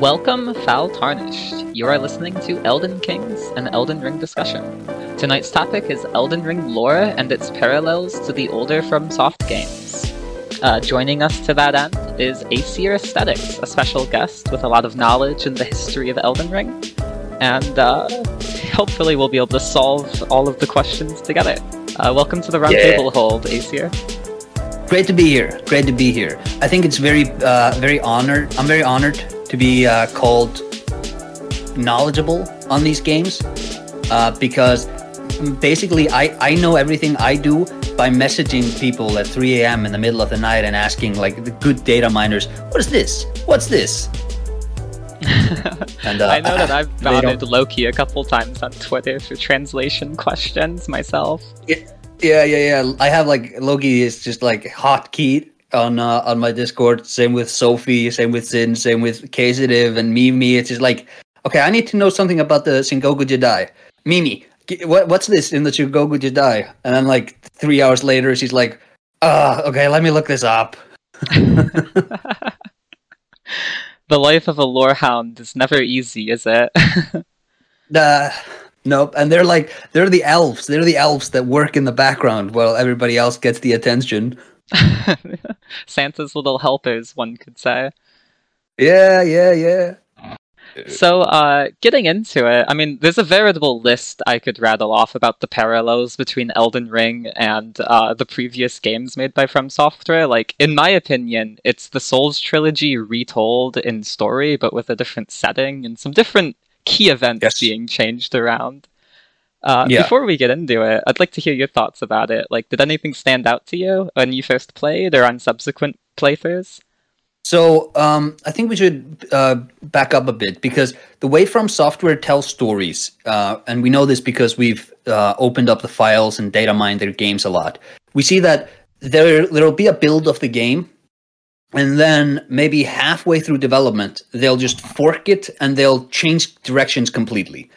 Welcome, Foul Tarnished. You are listening to Elden Kings, an Elden Ring discussion. Tonight's topic is Elden Ring lore and its parallels to the older FromSoft games. Uh, joining us to that end is Aesir Aesthetics, a special guest with a lot of knowledge in the history of Elden Ring, and uh, hopefully we'll be able to solve all of the questions together. Uh, welcome to the roundtable Yeah. hold, Aesir. Great to be here. Great to be here. I think it's very, uh, very honored. I'm very honored to be uh, called knowledgeable on these games uh, because basically I, I know everything I do by messaging people at 3 a.m. in the middle of the night and asking like the good data miners, what is this? What's this? And uh, I know that I've they Loki a couple times on Twitter for translation questions myself. Yeah, yeah, yeah. I have like Loki is just like hotkey on uh, on my Discord. Same with Sophie. Same with Sin. Same with Kasidiv and Mimi. It's just like, okay, I need to know something about the Sengoku Jidai. Mimi, what what's this in the Sengoku Jidai? And then like three hours later, she's like, ah, okay, let me look this up. the life of a lorehound is never easy, is it? Uh, nope. And they're like, they're the elves. They're the elves that work in the background while everybody else gets the attention. Santa's little helpers, one could say. Yeah, yeah, yeah. So, uh, getting into it, I mean, there's a veritable list I could rattle off about the parallels between Elden Ring and uh, the previous games made by From Software. Like, in my opinion, it's the Souls trilogy retold in story, but with a different setting and some different key events Yes. being changed around. Uh, Yeah. Before we get into it, I'd like to hear your thoughts about it. Like, did anything stand out to you when you first played or on subsequent playthroughs? So um, I think we should uh, back up a bit because the way From Software tells stories, uh, and we know this because we've uh, opened up the files and data mined their games a lot. We see that there there'll be a build of the game, and then maybe halfway through development, they'll just fork it and they'll change directions completely.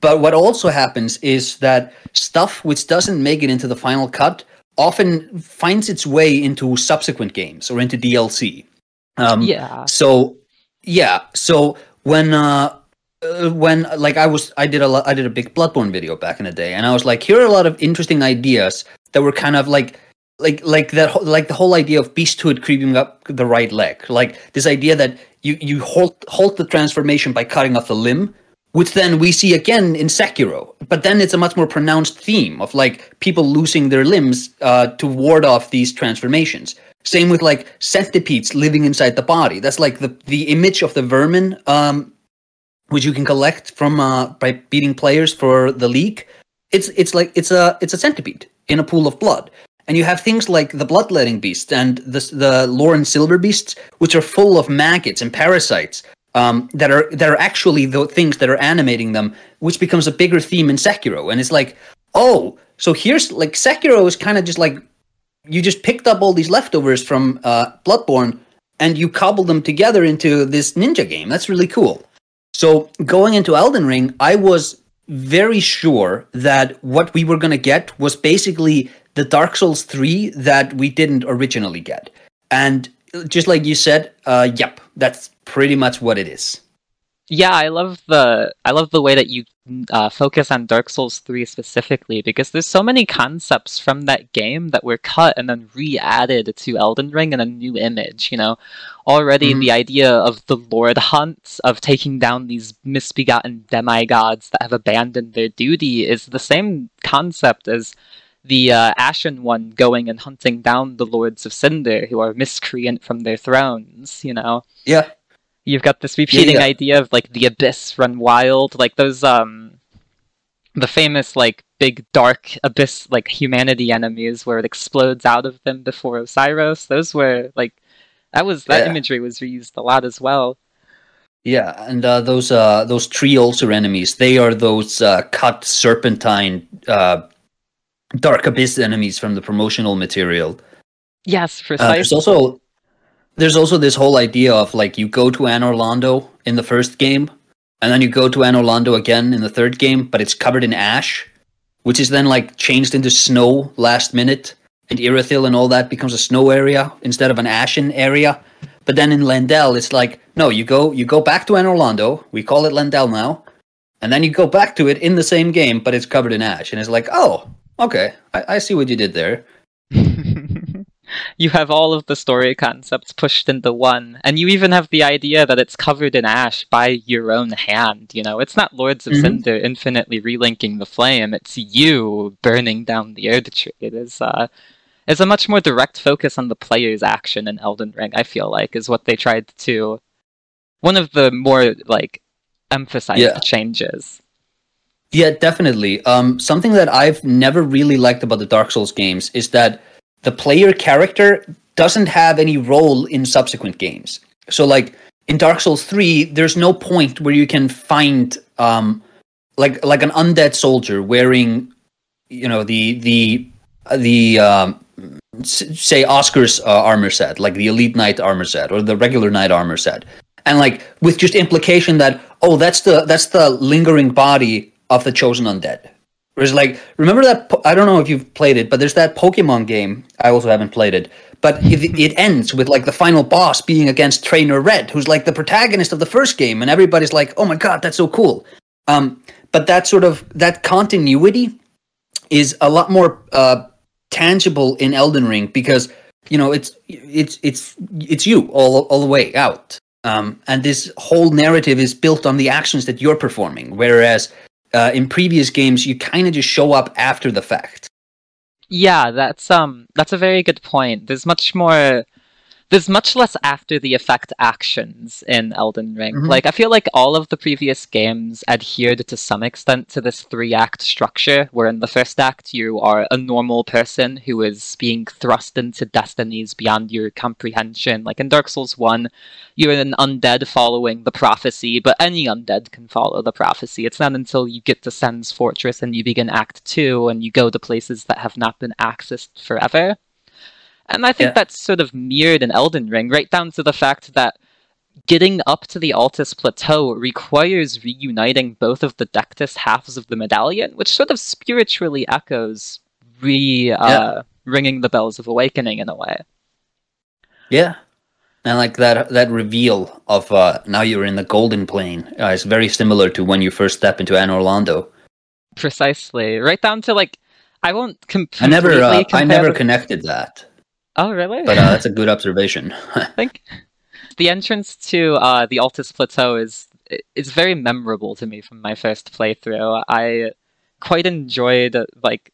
But what also happens is that stuff which doesn't make it into the final cut often finds its way into subsequent games or into DLC. Um, Yeah. so yeah, so when uh, uh, when like I was I did a I did a big Bloodborne video back in the day, and I was like, here are a lot of interesting ideas that were kind of like like like that like the whole idea of beasthood creeping up the right leg, like this idea that you you halt halt the transformation by cutting off the limb. Which then we see again in Sekiro, but then it's a much more pronounced theme of like people losing their limbs uh, to ward off these transformations. Same with like centipedes living inside the body. That's like the the image of the vermin, um, which you can collect from uh, by beating players for the league. It's it's like it's a it's a centipede in a pool of blood, and you have things like the bloodletting beast and the the Loran silver beasts, which are full of maggots and parasites. Um, that are that are actually the things that are animating them, which becomes a bigger theme in Sekiro, and it's like, oh, so here's like Sekiro is kind of just like you just picked up all these leftovers from uh, Bloodborne and you cobbled them together into this ninja game. That's really cool. So going into Elden Ring, I was very sure that what we were going to get was basically the Dark Souls 3 that we didn't originally get. And just like you said, uh, yep, that's pretty much what it is. Yeah, I love the I love the way that you uh, focus on Dark Souls 3 specifically because there's so many concepts from that game that were cut and then re-added to Elden Ring in a new image, you know. Already Mhm. the idea of the Lord Hunt of taking down these misbegotten demigods that have abandoned their duty is the same concept as the uh, Ashen One going and hunting down the Lords of Cinder who are miscreant from their thrones, you know Yeah. You've got this repeating yeah. idea of like the abyss run wild like those um the famous like big dark abyss like humanity enemies where it explodes out of them before Oceiros those were like that was that Yeah. imagery was reused a lot as well Yeah, and uh, those uh, those tree ulcer enemies, they are those uh, cut serpentine uh, dark abyss enemies from the promotional material. yes Uh, precisely there's also there's also this whole idea of like you go to Anor Londo in the first game, and then you go to Anor Londo again in the third game, but it's covered in ash, which is then like changed into snow last minute, and Irithyll and all that becomes a snow area instead of an ashen area. But then in Leyndell, it's like no, you go you go back to Anor Londo. We call it Leyndell now, and then you go back to it in the same game, but it's covered in ash, and it's like oh, okay, I, I see what you did there. You have all of the story concepts pushed into one, and you even have the idea that it's covered in ash by your own hand. You know, it's not Lords of Mhm. Cinder infinitely relinking the flame; it's you burning down the Erd tree. It is, uh, it's a much more direct focus on the player's action in Elden Ring. I feel like is what they tried to. One of the more like emphasized Yeah. changes. Yeah, definitely. Um, something that I've never really liked about the Dark Souls games is that the player character doesn't have any role in subsequent games. So, like in Dark Souls Three, there's no point where you can find um, like like an undead soldier wearing, you know, the the the um, say Oscar's uh, armor set, like the Elite Knight armor set or the regular Knight armor set, and like with just implication that oh, that's the that's the lingering body of the chosen undead. Whereas, like, remember that? Po- I don't know if you've played it, but there's that Pokemon game. I also haven't played it, but it, it ends with like the final boss being against Trainer Red, who's like the protagonist of the first game, and everybody's like, "Oh my god, that's so cool." Um, but that sort of that continuity is a lot more uh, tangible in Elden Ring because you know it's it's it's it's you all all the way out, um, and this whole narrative is built on the actions that you're performing, whereas uh, in previous games you kind of just show up after the fact. Yeah, that's um that's a very good point. There's much more there's much less after the effect actions in Elden Ring. Mhm. Like I feel like all of the previous games adhered to some extent to this three act structure where in the first act you are a normal person who is being thrust into destinies beyond your comprehension. Like in Dark Souls 1, you're an undead following the prophecy, but any undead can follow the prophecy. It's not until you get to Sen's Fortress and you begin Act 2 and you go to places that have not been accessed forever. And I think Yeah. that's sort of mirrored in Elden Ring, right down to the fact that getting up to the Altus Plateau requires reuniting both of the Dectus halves of the medallion, which sort of spiritually echoes re uh, Yeah. ringing the bells of awakening in a way. Yeah. And like that that reveal of uh, now you're in the golden plane uh, is very similar to when you first step into Anor Londo. Precisely, right down to like I won't com- I never uh, I never the- connected that, Oh, really? but uh, that's a good observation. I think the entrance to uh, the Altus Plateau is is very memorable to me from my first playthrough. I quite enjoyed like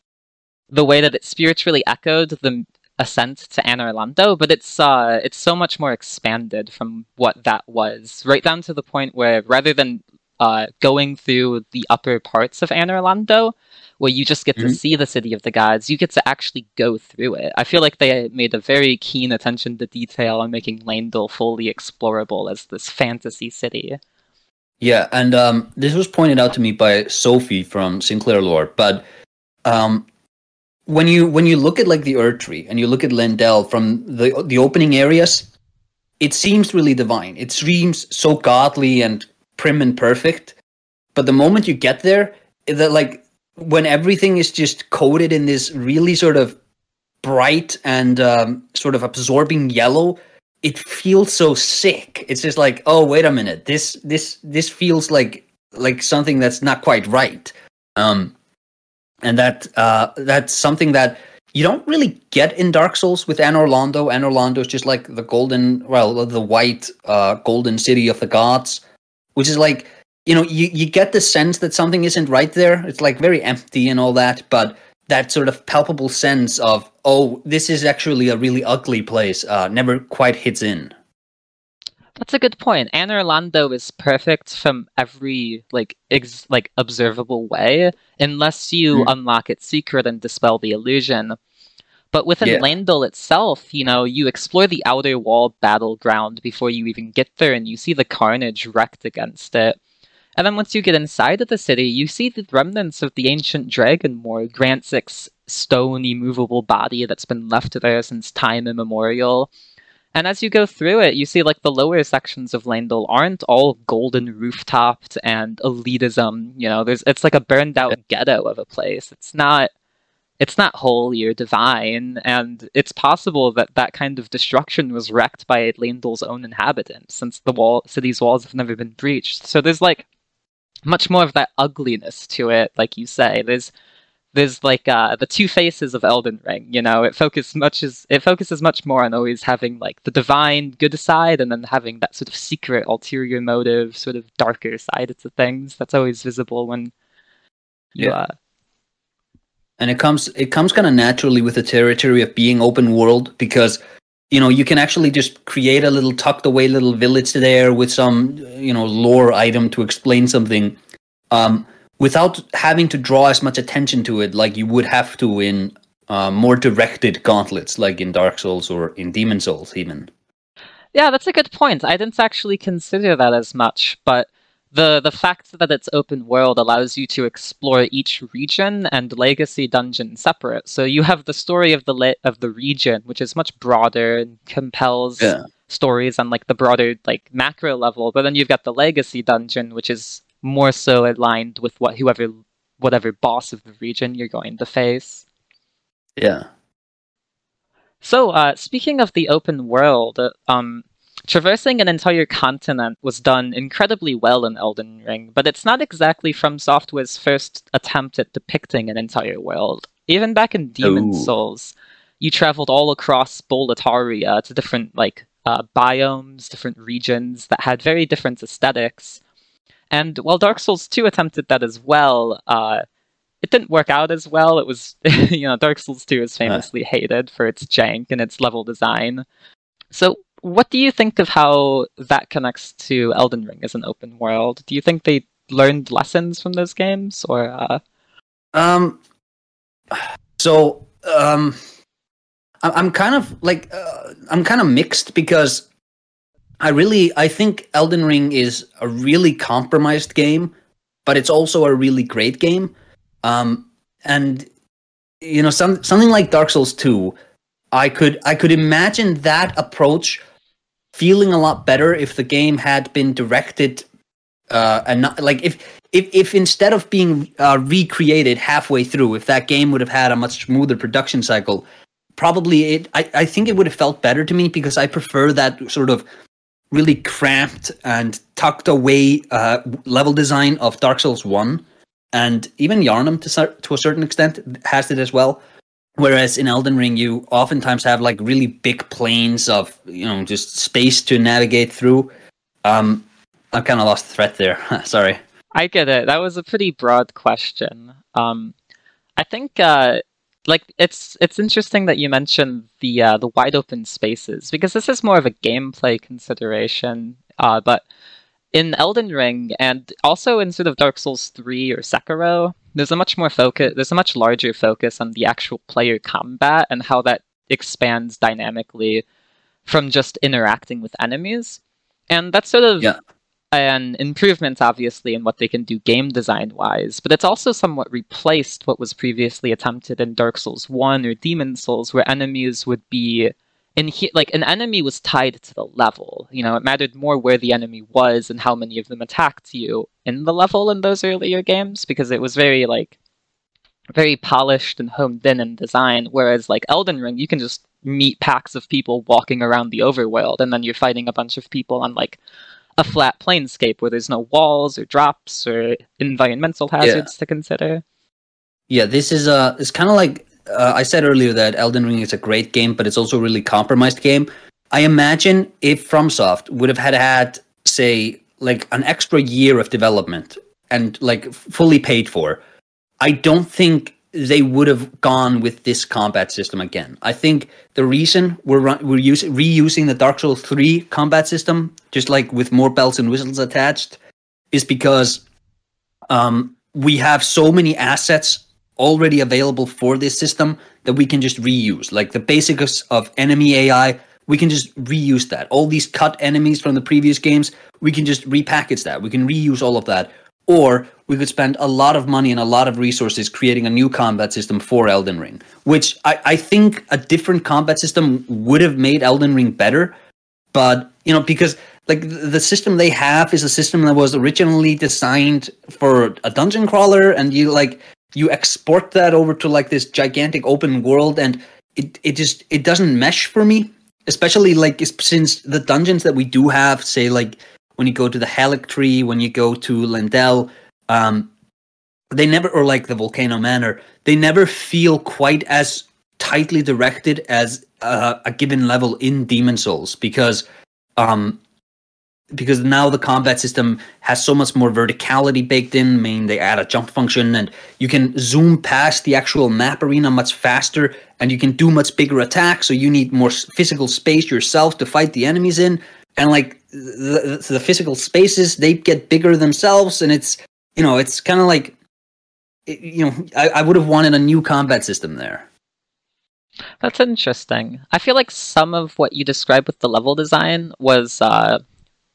the way that it spiritually echoed the ascent to Anor Londo, but it's uh it's so much more expanded from what that was, right down to the point where rather than uh, going through the upper parts of Anor Londo, where you just get to Mhm. see the city of the gods, you get to actually go through it. I feel like they made a very keen attention to detail on making Leyndell fully explorable as this fantasy city. Yeah, and um, this was pointed out to me by Sophie from Sinclair Lore. But um, when you when you look at like the Erdtree and you look at Leyndell from the the opening areas, it seems really divine. It seems so godly and prim and perfect. But the moment you get there, that like when everything is just coated in this really sort of bright and um, sort of absorbing yellow, it feels so sick. It's just like, oh, wait a minute, this this this feels like like something that's not quite right. Um, and that uh, that's something that you don't really get in Dark Souls with Anor Londo. Anor Londo is just like the golden, well, the white uh, golden city of the gods, which is like you know you you get the sense that something isn't right there. It's like very empty and all that, but that sort of palpable sense of oh this is actually a really ugly place uh, never quite hits in That's a good point. Anor Londo is perfect from every like ex- like observable way, unless you Mm. unlock its secret and dispel the illusion. But within Yeah. Itself, you know, you explore the outer wall battleground before you even get there, and you see the carnage wrecked against it. And then once you get inside of the city, you see the remnants of the ancient dragon moor, Gransax's stone immovable body that's been left there since time immemorial. And as you go through it, you see like the lower sections of Leyndell aren't all golden rooftopped and elitism. You know, there's it's like a burned out ghetto of a place. It's not it's not holy or divine, and it's possible that that kind of destruction was wrecked by Leyndell's own inhabitants, since the wall city's walls have never been breached. So there's like much more of that ugliness to it, like you say. There's there's like uh, the two faces of Elden Ring. You know, it focuses much as it focuses much more on always having like the divine good side, and then having that sort of secret ulterior motive, sort of darker side to things. That's always visible when you. Yeah. Uh, and it comes it comes kind of naturally with the territory of being open world because you know you can actually just create a little tucked away little village there with some you know lore item to explain something um, without having to draw as much attention to it like you would have to in uh, more directed gauntlets like in dark souls or in demon souls even yeah, that's a good point. I didn't actually consider that as much, but the the fact that it's open world allows you to explore each region and legacy dungeon separate. So you have the story of the le- of the region, which is much broader and compels Yeah. stories on like the broader like macro level. But then you've got the legacy dungeon, which is more so aligned with what whoever whatever boss of the region you're going to face. yeah So, uh, speaking of the open world, uh, um, traversing an entire continent was done incredibly well in Elden Ring, but it's not exactly From Software's first attempt at depicting an entire world. Even back in Demon Ooh. Souls, you traveled all across Boletaria to different like uh, biomes, different regions that had very different aesthetics. And while Dark Souls 2 attempted that as well, uh, it didn't work out as well. It was, you know, Dark Souls 2 is famously hated for its jank and its level design. So, what do you think of how that connects to Elden Ring as an open world? Do you think they learned lessons from those games, or uh, Um. So um, I'm kind of like uh, I'm kind of mixed because I really I think Elden Ring is a really compromised game, but it's also a really great game. Um, and you know, some something like Dark Souls Two, I could I could imagine that approach feeling a lot better if the game had been directed uh, and not like if if if instead of being uh, recreated halfway through, if that game would have had a much smoother production cycle, probably it. I I think it would have felt better to me because I prefer that sort of really cramped and tucked away uh, level design of Dark Souls One, and even Yharnam to to a certain extent has it as well. Whereas in Elden Ring, you oftentimes have like really big planes of you know just space to navigate through. Um, I kind of lost the thread there. Sorry. I get it. That was a pretty broad question. Um, I think uh, like it's it's interesting that you mentioned the uh, the wide open spaces because this is more of a gameplay consideration. Uh, but in Elden Ring and also in sort of Dark Souls three or Sekiro, there's a much more focus. There's a much larger focus on the actual player combat and how that expands dynamically from just interacting with enemies. And that's sort of Yeah. an improvement, obviously, in what they can do game design wise, but it's also somewhat replaced what was previously attempted in Dark Souls 1 or Demon Souls, where enemies would be in he- like an enemy was tied to the level. You know, it mattered more where the enemy was and how many of them attacked you in the level in those earlier games because it was very like very polished and honed in in design. Whereas like Elden Ring, you can just meet packs of people walking around the overworld, and then you're fighting a bunch of people on like a flat planescape where there's no walls or drops or environmental hazards to consider. Yeah, this is uh it's kind of like uh, I said earlier that Elden Ring is a great game, but it's also a really compromised game. I imagine if FromSoft would have had had say like an extra year of development and like fully paid for, I don't think they would have gone with this combat system again. I think the reason we're run- we're using reusing the Dark Souls 3 combat system just like with more bells and whistles attached is because um, we have so many assets already available for this system that we can just reuse. Like the basics of enemy AI, we can just reuse that. All these cut enemies from the previous games, we can just repackage that. We can reuse all of that. Or we could spend a lot of money and a lot of resources creating a new combat system for Elden Ring, which I, I think a different combat system would have made Elden Ring better. But, you know, because like the system they have is a system that was originally designed for a dungeon crawler and you like you export that over to like this gigantic open world and it, it just it doesn't mesh for me especially like since the dungeons that we do have say like when you go to the Haligtree when you go to Leyndell um they never or like the volcano manor they never feel quite as tightly directed as uh, a given level in demon souls because um because now the combat system has so much more verticality baked in. I mean, they add a jump function, and you can zoom past the actual map arena much faster, and you can do much bigger attacks. So you need more physical space yourself to fight the enemies in, and like the, the physical spaces, they get bigger themselves, and it's you know, it's kind of like you know, I, I would have wanted a new combat system there. That's interesting. I feel like some of what you described with the level design was. Uh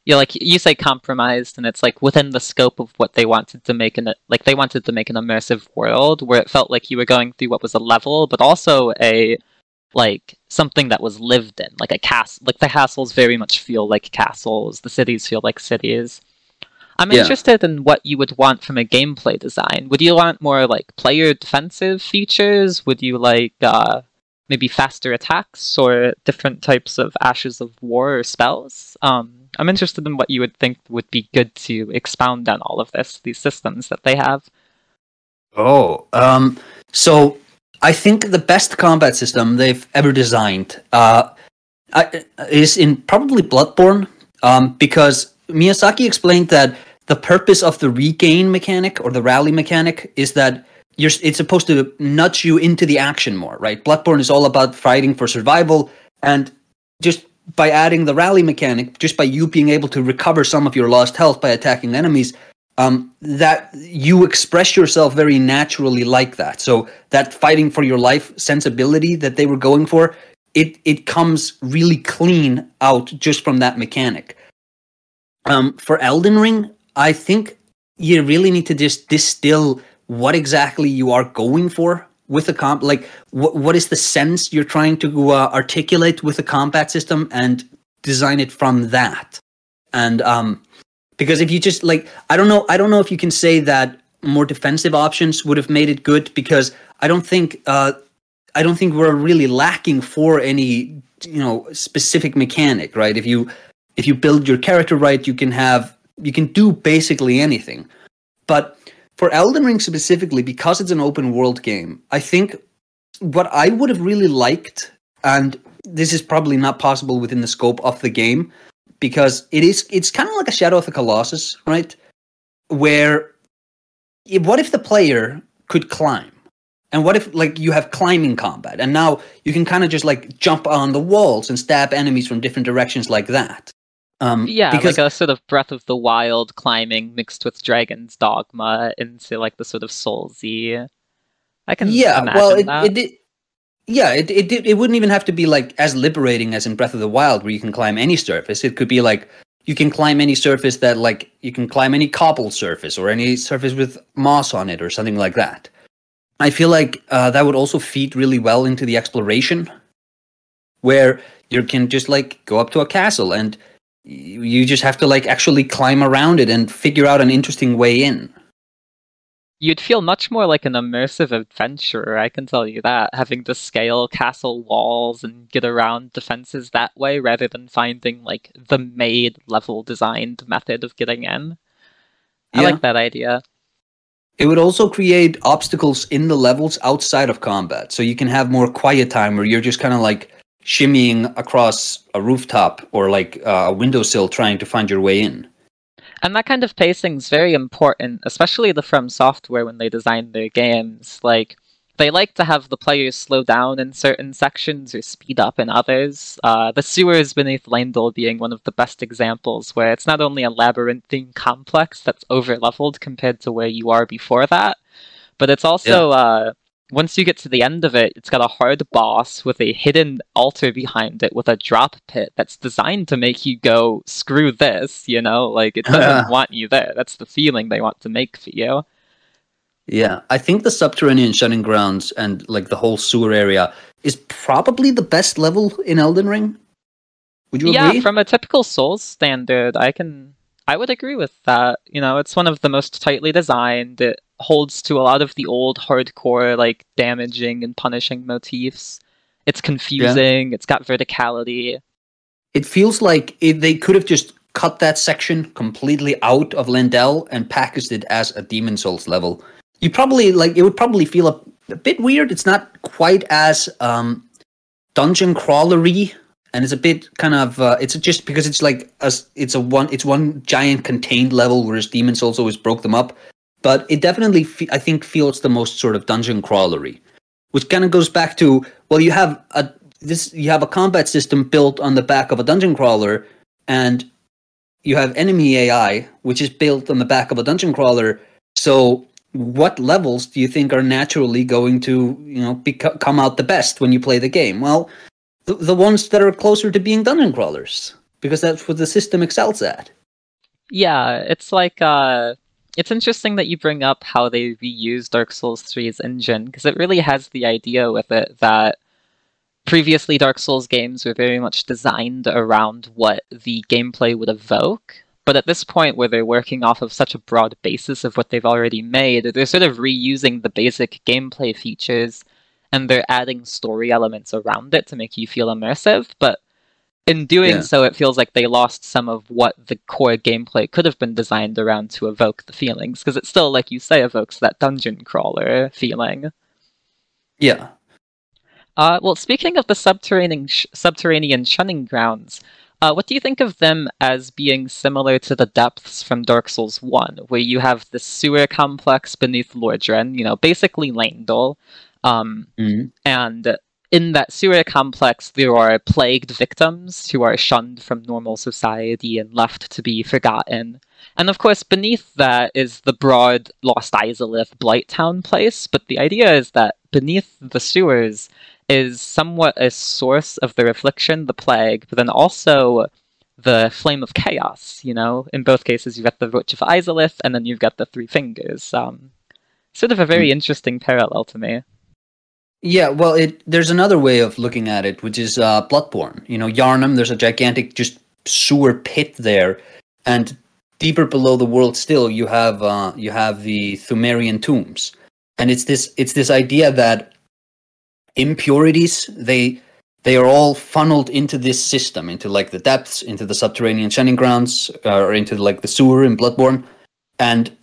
you like you say compromised and it's like within the scope of what they wanted to make an like they wanted to make an immersive world where it felt like you were going through what was a level but also a like something that was lived in like a castle like the castles very much feel like castles. The cities feel like cities. I'm yeah. interested in what you would want from a gameplay design. Would you want more like player defensive features? Would you like uh maybe faster attacks or different types of ashes of war or spells? Um I'm interested in what you would think would be good to expound on all of this, these systems that they have. Oh, um, so I think the best combat system they've ever designed uh, is in probably Bloodborne, um, because Miyazaki explained that the purpose of the regain mechanic or the rally mechanic is that you're it's supposed to nudge you into the action more, right? Bloodborne is all about fighting for survival, and just by adding the rally mechanic, just by you being able to recover some of your lost health by attacking enemies, um, that you express yourself very naturally like that. So that fighting for your life sensibility that they were going for, it it comes really clean out just from that mechanic. Um, for Elden Ring, I think you really need to just distill what exactly you are going for with a comp like what what is the sense you're trying to uh, articulate with a combat system and design it from that? And um because if you just like i don't know i don't know if you can say that more defensive options would have made it good because i don't think uh i don't think we're really lacking for any you know specific mechanic right? If you if you build your character right you can have you can do basically anything. But for Elden Ring specifically, because it's an open world game, I think what I would have really liked, and this is probably not possible within the scope of the game, because it is it's kind of like a Shadow of the Colossus, right? Where what if the player could climb? And what if like you have climbing combat and now you can kind of just like jump on the walls and stab enemies from different directions like that? Um, yeah, because, like a sort of Breath of the Wild climbing mixed with Dragon's Dogma into like the sort of Soulsy. I can yeah, well, it, it, it, yeah, it, it it wouldn't even have to be like as liberating as in Breath of the Wild, where you can climb any surface. It could be like you can climb any surface that like you can climb any cobble surface or any surface with moss on it or something like that. I feel like uh, that would also feed really well into the exploration, where you can just like go up to a castle and you just have to like actually climb around it and figure out an interesting way in. You'd feel much more like an immersive adventurer i can tell you that having to scale castle walls and get around defenses that way rather than finding like the made level designed method of getting in. I yeah. like that idea. It would also create obstacles in the levels outside of combat so you can have more quiet time where you're just kind of like shimmying across a rooftop or like a windowsill trying to find your way in. And that kind of pacing is very important, especially the From Software when they design their games. Like, they like to have the players slow down in certain sections or speed up in others. Uh, the sewers beneath Leyndell being one of the best examples, where it's not only a labyrinthine complex that's over leveled compared to where you are before that, but it's also yeah. uh, once you get to the end of it, it's got a hard boss with a hidden altar behind it with a drop pit that's designed to make you go, screw this, you know? Like, it doesn't want you there. That's the feeling they want to make for you. Yeah, I think the subterranean shunning grounds and like the whole sewer area is probably the best level in Elden Ring. Would you yeah, agree? from a typical Souls standard, I can I would agree with that. You know, it's one of the most tightly designed. It holds to a lot of the old hardcore, like damaging and punishing motifs. It's confusing. It's got verticality. It feels like it, they could have just cut that section completely out of Leyndell and packaged it as a Demon Souls level. You probably like it would probably feel a, a bit weird. It's not quite as um, dungeon crawlery, and it's a bit kind of uh, it's just because it's like a, it's a one it's one giant contained level, whereas Demon Souls always broke them up. But it definitely fe- I think feels the most sort of dungeon crawlery, which kind of goes back to well, you have a this you have a combat system built on the back of a dungeon crawler, and you have enemy AI, which is built on the back of a dungeon crawler. So, what levels do you think are naturally going to, you know, bec- come out the best when you play the game? Well, the, ones that are closer to being dungeon crawlers, because that's what the system excels at. Yeah, it's like uh it's interesting that you bring up how they reuse Dark Souls 3's engine because it really has the idea with it that previously Dark Souls games were very much designed around what the gameplay would evoke. But at this point, where they're working off of such a broad basis of what they've already made, they're sort of reusing the basic gameplay features and they're adding story elements around it to make you feel immersive. But in doing Yeah. so, it feels like they lost some of what the core gameplay could have been designed around to evoke the feelings, because it still, like you say, evokes that dungeon crawler feeling. Yeah. Uh, well, speaking of the subterranean sh- subterranean shunning grounds, uh, what do you think of them as being similar to the depths from Dark Souls One, where you have the sewer complex beneath Lordran, you know, basically Leyndell, um, Mhm. and in that sewer complex there are plagued victims who are shunned from normal society and left to be forgotten. And of course, beneath that is the broad Lost Izalith Blighttown place, but the idea is that beneath the sewers is somewhat a source of the affliction, the plague, but then also the flame of chaos. You know, in both cases, you've got the Roach of Izalith, and then you've got the Three Fingers. Um, sort of a very interesting parallel to me. Yeah, well, it there's another way of looking at it, which is uh, Bloodborne. You know, Yharnam. There's a gigantic just sewer pit there, and deeper below the world still, you have uh, you have the Pthumerian tombs, and it's this it's this idea that impurities they they are all funneled into this system, into like the depths, into the subterranean shunning grounds, uh, or into like the sewer in Bloodborne, and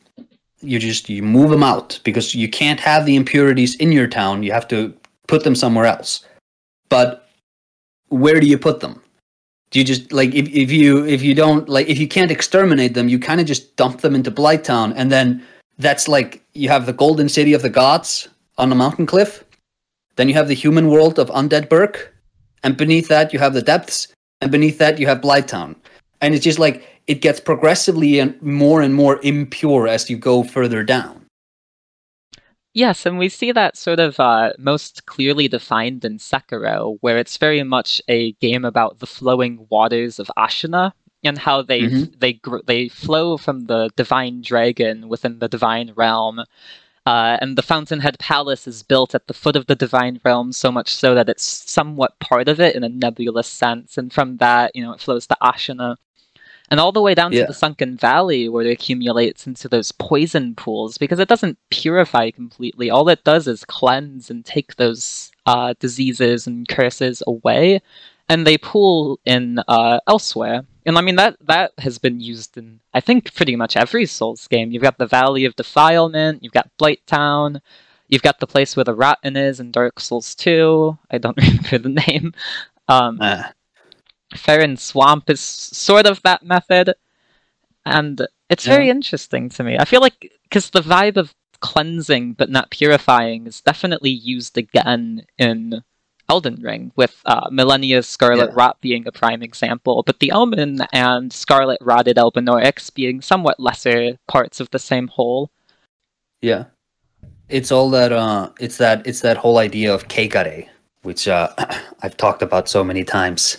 you just you move them out because you can't have the impurities in your town. You have to put them somewhere else. But where do you put them? Do you just like if, if you if you don't like if you can't exterminate them you kind of just dump them into blight town and then that's like you have the golden city of the gods on a mountain cliff. Then you have the human world of undead Burg. And beneath that you have the depths. And beneath that you have blight town. And it's just like it gets progressively and more and more impure as you go further down. Yes, and we see that sort of uh, most clearly defined in Sekiro, where it's very much a game about the flowing waters of Ashina and how they Mhm. they they flow from the divine dragon within the divine realm. Uh, and the Fountainhead Palace is built at the foot of the divine realm, so much so that it's somewhat part of it in a nebulous sense. And from that, you know, it flows to Ashina and all the way down Yeah. to the sunken valley where it accumulates into those poison pools because it doesn't purify completely. All it does is cleanse and take those uh, diseases and curses away and they pool in uh, elsewhere. And i mean that that has been used in i think pretty much every souls game. You've got the valley of defilement you've got blight town you've got the place where the rotten is in dark souls 2 i don't remember the name. Um, Ah, Farron Swamp is sort of that method, and it's very interesting to me. I feel like because the vibe of cleansing but not purifying is definitely used again in Elden Ring, with uh, Malenia's Scarlet Yeah. Rot being a prime example, but the Omen and Scarlet Rotted Elbenor being somewhat lesser parts of the same whole. yeah. It's all that uh it's that it's that whole idea of Kegare, which uh I've talked about so many times.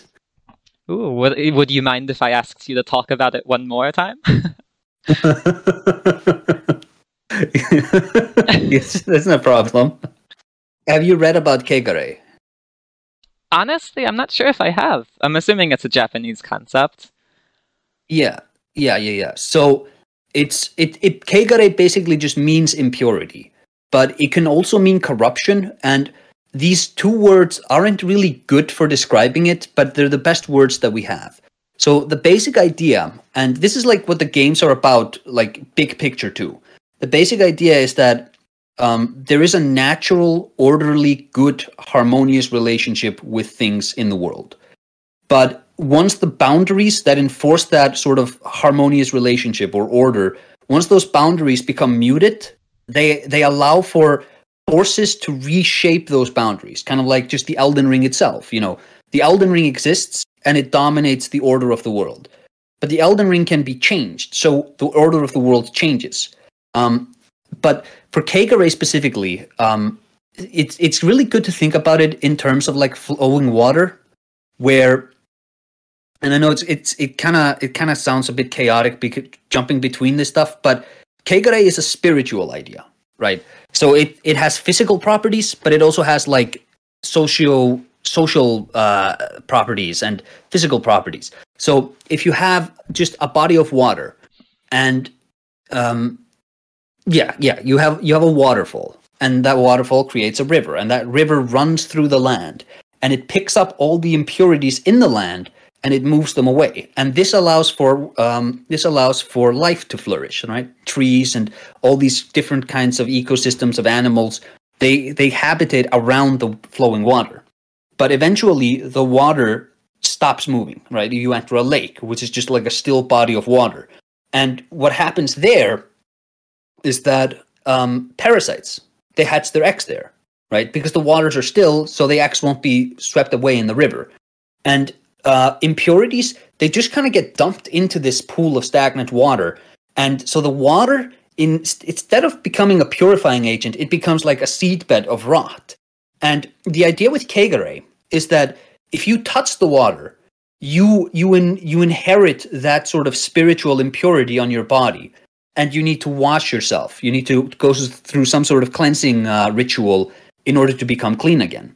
Ooh, would, would you mind if I asked you to talk about it one more time? yes, that's no problem. Have you read about Kegare? Honestly, I'm not sure if I have. I'm assuming it's a Japanese concept. Yeah. Yeah, yeah, yeah. So it's it it Kegare basically just means impurity, but it can also mean corruption and these two words aren't really good for describing it, but they're the best words that we have. So the basic idea, and this is like what the games are about, like big picture too. The basic idea is that um, there is a natural, orderly, good, harmonious relationship with things in the world. But once the boundaries that enforce that sort of harmonious relationship or order, once those boundaries become muted, they they allow for forces to reshape those boundaries, kind of like just the Elden Ring itself. You know, the Elden Ring exists and it dominates the order of the world. But the Elden Ring can be changed, so the order of the world changes. Um, but for Kegare specifically, um, it's it's really good to think about it in terms of like flowing water, where, and I know it's it's it kind of it kind of sounds a bit chaotic because jumping between this stuff, but Kegare is a spiritual idea, right? So it it has physical properties, but it also has like socio social uh, properties and physical properties. So if you have just a body of water, and um, yeah, yeah, you have you have a waterfall, and that waterfall creates a river, and that river runs through the land, and it picks up all the impurities in the land and it moves them away. And this allows for um, this allows for life to flourish, right? Trees and all these different kinds of ecosystems of animals they they habitate around the flowing water. But eventually, the water stops moving, right? You enter a lake, which is just like a still body of water. And what happens there is that um, parasites they hatch their eggs there, right? Because the waters are still, so the eggs won't be swept away in the river. And uh, impurities they just kind of get dumped into this pool of stagnant water, and so the water in, instead of becoming a purifying agent, it becomes like a seedbed of rot. And the idea with Kegare is that if you touch the water, you you in, you inherit that sort of spiritual impurity on your body, and you need to wash yourself. You need to go through some sort of cleansing uh, ritual in order to become clean again.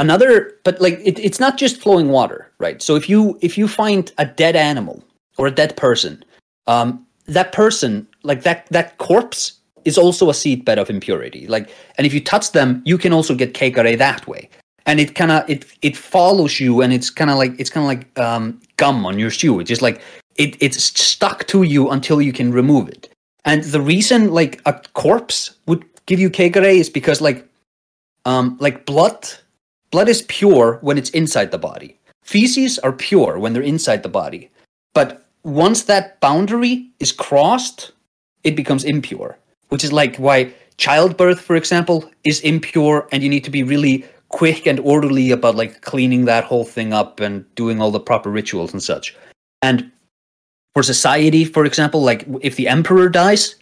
Another, but like it, it's not just flowing water, right? So if you if you find a dead animal or a dead person, um, that person like that that corpse is also a seedbed of impurity. Like, and if you touch them, you can also get kegare that way. And it kind of it it follows you, and it's kind of like it's kind of like um, gum on your shoe. It's just like it it's stuck to you until you can remove it. And the reason like a corpse would give you kegare is because like um like blood blood is pure when it's inside the body. Feces are pure when they're inside the body. But once that boundary is crossed, it becomes impure which is like why childbirth, for example, is impure, and you need to be really quick and orderly about like cleaning that whole thing up and doing all the proper rituals and such. And for society, for example, like if the emperor dies,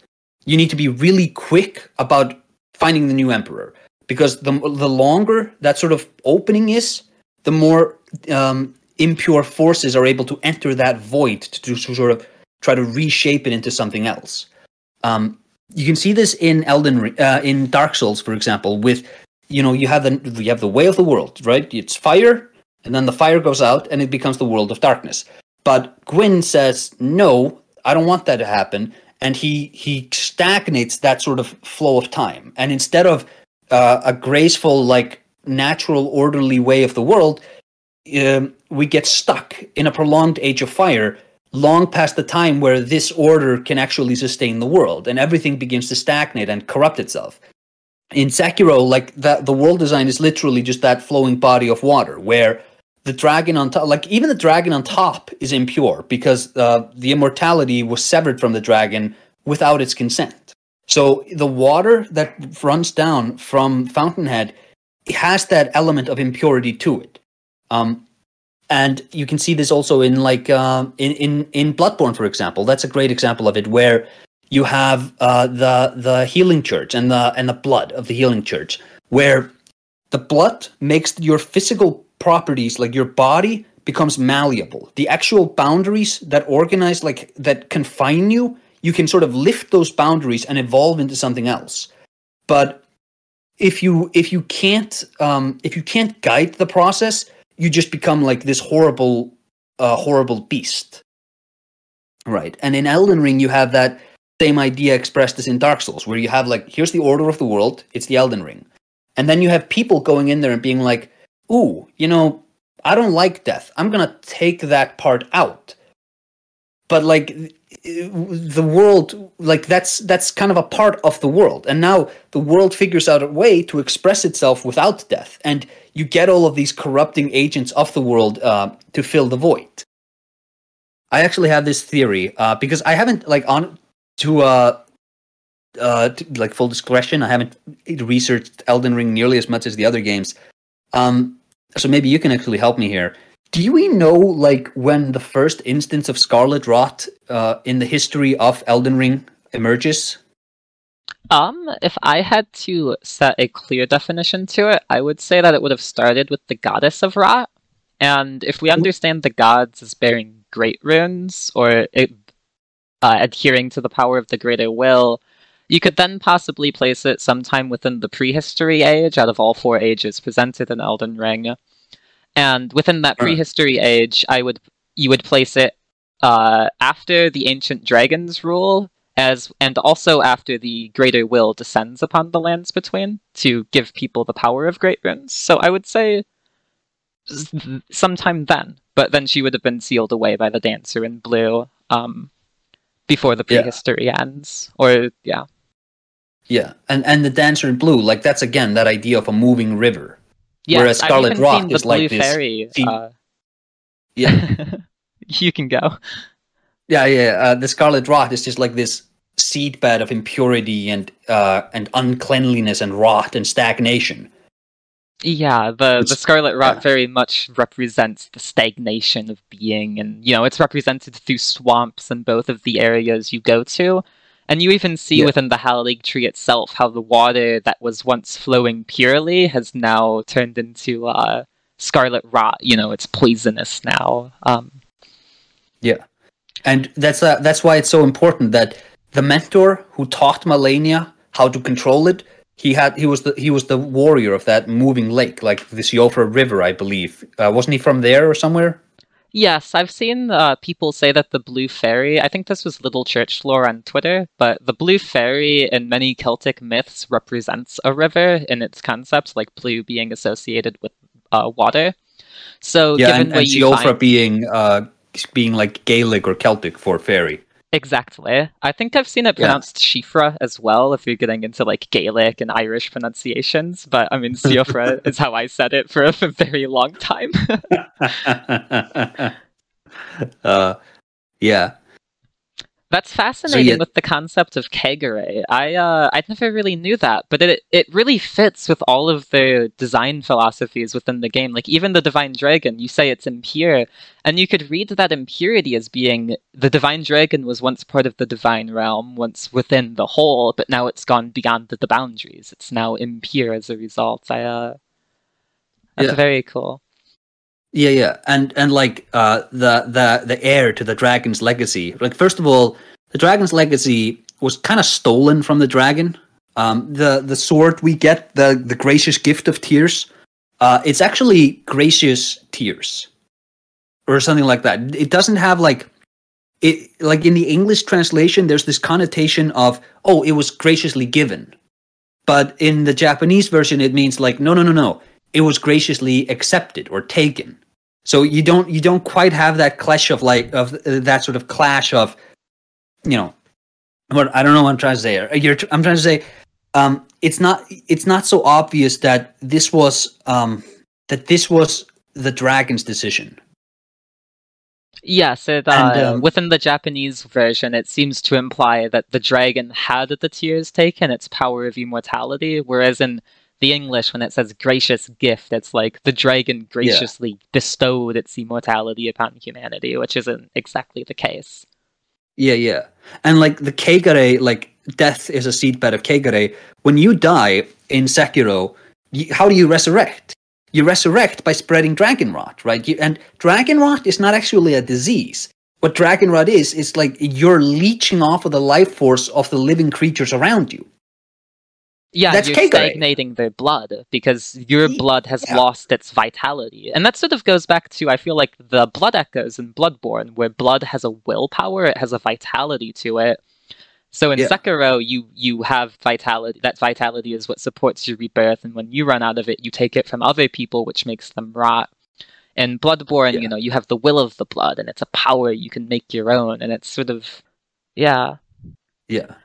you need to be really quick about finding the new emperor because the the longer that sort of opening is, the more um, impure forces are able to enter that void to, to, sort of try to reshape it into something else. Um, you can see this in Elden uh, in Dark Souls, for example, with you know you have the you have the way of the world, right? It's fire, and then the fire goes out, and it becomes the world of darkness. But Gwyn says, "No, I don't want that to happen," and he he stagnates that sort of flow of time. And instead of uh, a graceful, like natural, orderly way of the world, um, we get stuck in a prolonged age of fire long past the time where this order can actually sustain the world and everything begins to stagnate and corrupt itself. In sekiro like that the world design is literally just that flowing body of water where the dragon on top like even the dragon on top is impure because uh, the immortality was severed from the dragon without its consent so the water that runs down from fountainhead has that element of impurity to it um, and you can see this also in like uh, in in in Bloodborne, for example. That's a great example of it, where you have uh, the the healing church and the and the blood of the healing church, where the blood makes your physical properties, like your body, becomes malleable. The actual boundaries that organize, like that confine you, you can sort of lift those boundaries and evolve into something else. But if you if you can't um, if you can't guide the process, you just become like this horrible, uh, horrible beast. Right. And in Elden Ring, you have that same idea expressed as in Dark Souls, where you have like, here's the order of the world, it's the Elden Ring. And then you have people going in there and being like, ooh, you know, I don't like death. I'm to take that part out. But like the world like that's that's kind of a part of the world. And now the world figures out a way to express itself without death. And you get all of these corrupting agents of the world uh, to fill the void. I actually have this theory uh, because i haven't like on to uh uh to, like full discretion i haven't researched elden ring nearly as much as the other games. Um so maybe you can actually help me here do we know like when the first instance of scarlet rot uh, in the history of elden ring emerges? Um if i had to set a clear definition to it i would say that it would have started with the goddess of rot. And if we understand the gods as bearing great runes or it, uh, adhering to the power of the greater will you could then possibly place it sometime within the prehistory age out of all four ages presented in elden ring and within that prehistory age, I would you would place it uh, after the ancient dragons rule, as and also after the greater will descends upon the lands between to give people the power of great runes. So I would say sometime then, but then she would have been sealed away by the dancer in blue um, before the prehistory yeah. ends, or yeah. Yeah, and and the dancer in blue, like that's again that idea of a moving river Yes, Whereas Scarlet Rot is like this. Fairy, uh... Yeah, you can go. Yeah, yeah. Uh, the Scarlet Rot is just like this seedbed of impurity and uh, and uncleanliness and rot and stagnation. Yeah, the it's, the Scarlet Rot yeah. very much represents the stagnation of being, and you know it's represented through swamps in both of the areas you go to. And you even see yeah. within the Halig tree itself how the water that was once flowing purely has now turned into uh, scarlet rot. You know, it's poisonous now. Um, yeah, and that's uh, that's why it's so important that the mentor who taught Malenia how to control it, he had he was the he was the warrior of that moving lake, like the Siofra River, I believe. Uh, wasn't he from there or somewhere? Yes, I've seen uh, people say that the Blue Fairy, I think this was Little Church lore on Twitter, but the Blue Fairy in many Celtic myths represents a river in its concepts, like blue being associated with uh, water. So, yeah, given and, and Siofra find... being uh, being like Gaelic or Celtic for fairy. Exactly. I think I've seen it pronounced yeah. Shifra as well, if you're getting into like Gaelic and Irish pronunciations. But I mean, Siofra is how I said it for a very long time. uh, yeah. That's fascinating so, yeah. with the concept of Kegare. I uh, I never really knew that, but it it really fits with all of the design philosophies within the game. Like even the Divine Dragon, you say it's impure, and you could read that impurity as being the Divine Dragon was once part of the Divine Realm, once within the whole, but now it's gone beyond the, the boundaries. It's now impure as a result. I uh, that's yeah. very cool. Yeah, yeah, and and like uh, the the the heir to the dragon's legacy. Like first of all, the dragon's legacy was kind of stolen from the dragon. Um, the the sword we get, the the gracious gift of tears, uh, it's actually gracious tears, or something like that. It doesn't have like it like in the English translation. There's this connotation of oh, it was graciously given, but in the Japanese version, it means like no, no, no, no it was graciously accepted or taken. So you don't you don't quite have that clash of like of uh, that sort of clash of, you know, what I don't know what I'm trying to say. You're, I'm trying to say, um, it's not it's not so obvious that this was um, that this was the dragon's decision. Yes, it, uh, and, um, within the Japanese version, it seems to imply that the dragon had the tears taken, its power of immortality, whereas in the English when it says gracious gift, it's like the dragon graciously yeah. bestowed its immortality upon humanity, which isn't exactly the case. Yeah, yeah. And like the Kegare, like death is a seedbed of Kegare. When you die in Sekiro, you, how do you resurrect? You resurrect by spreading dragon rot, right? You, and dragon rot is not actually a disease. What dragon rot is, is like you're leeching off of the life force of the living creatures around you. Yeah, That's you're Kegare. stagnating their blood because your blood has yeah. lost its vitality. And that sort of goes back to, I feel like, the blood echoes in Bloodborne, where blood has a willpower, it has a vitality to it. So in Yeah. Sekiro, you you have vitality. That vitality is what supports your rebirth, and when you run out of it, you take it from other people, which makes them rot. In Bloodborne, Yeah. you know, you have the will of the blood, and it's a power you can make your own, and it's sort of, yeah. Yeah.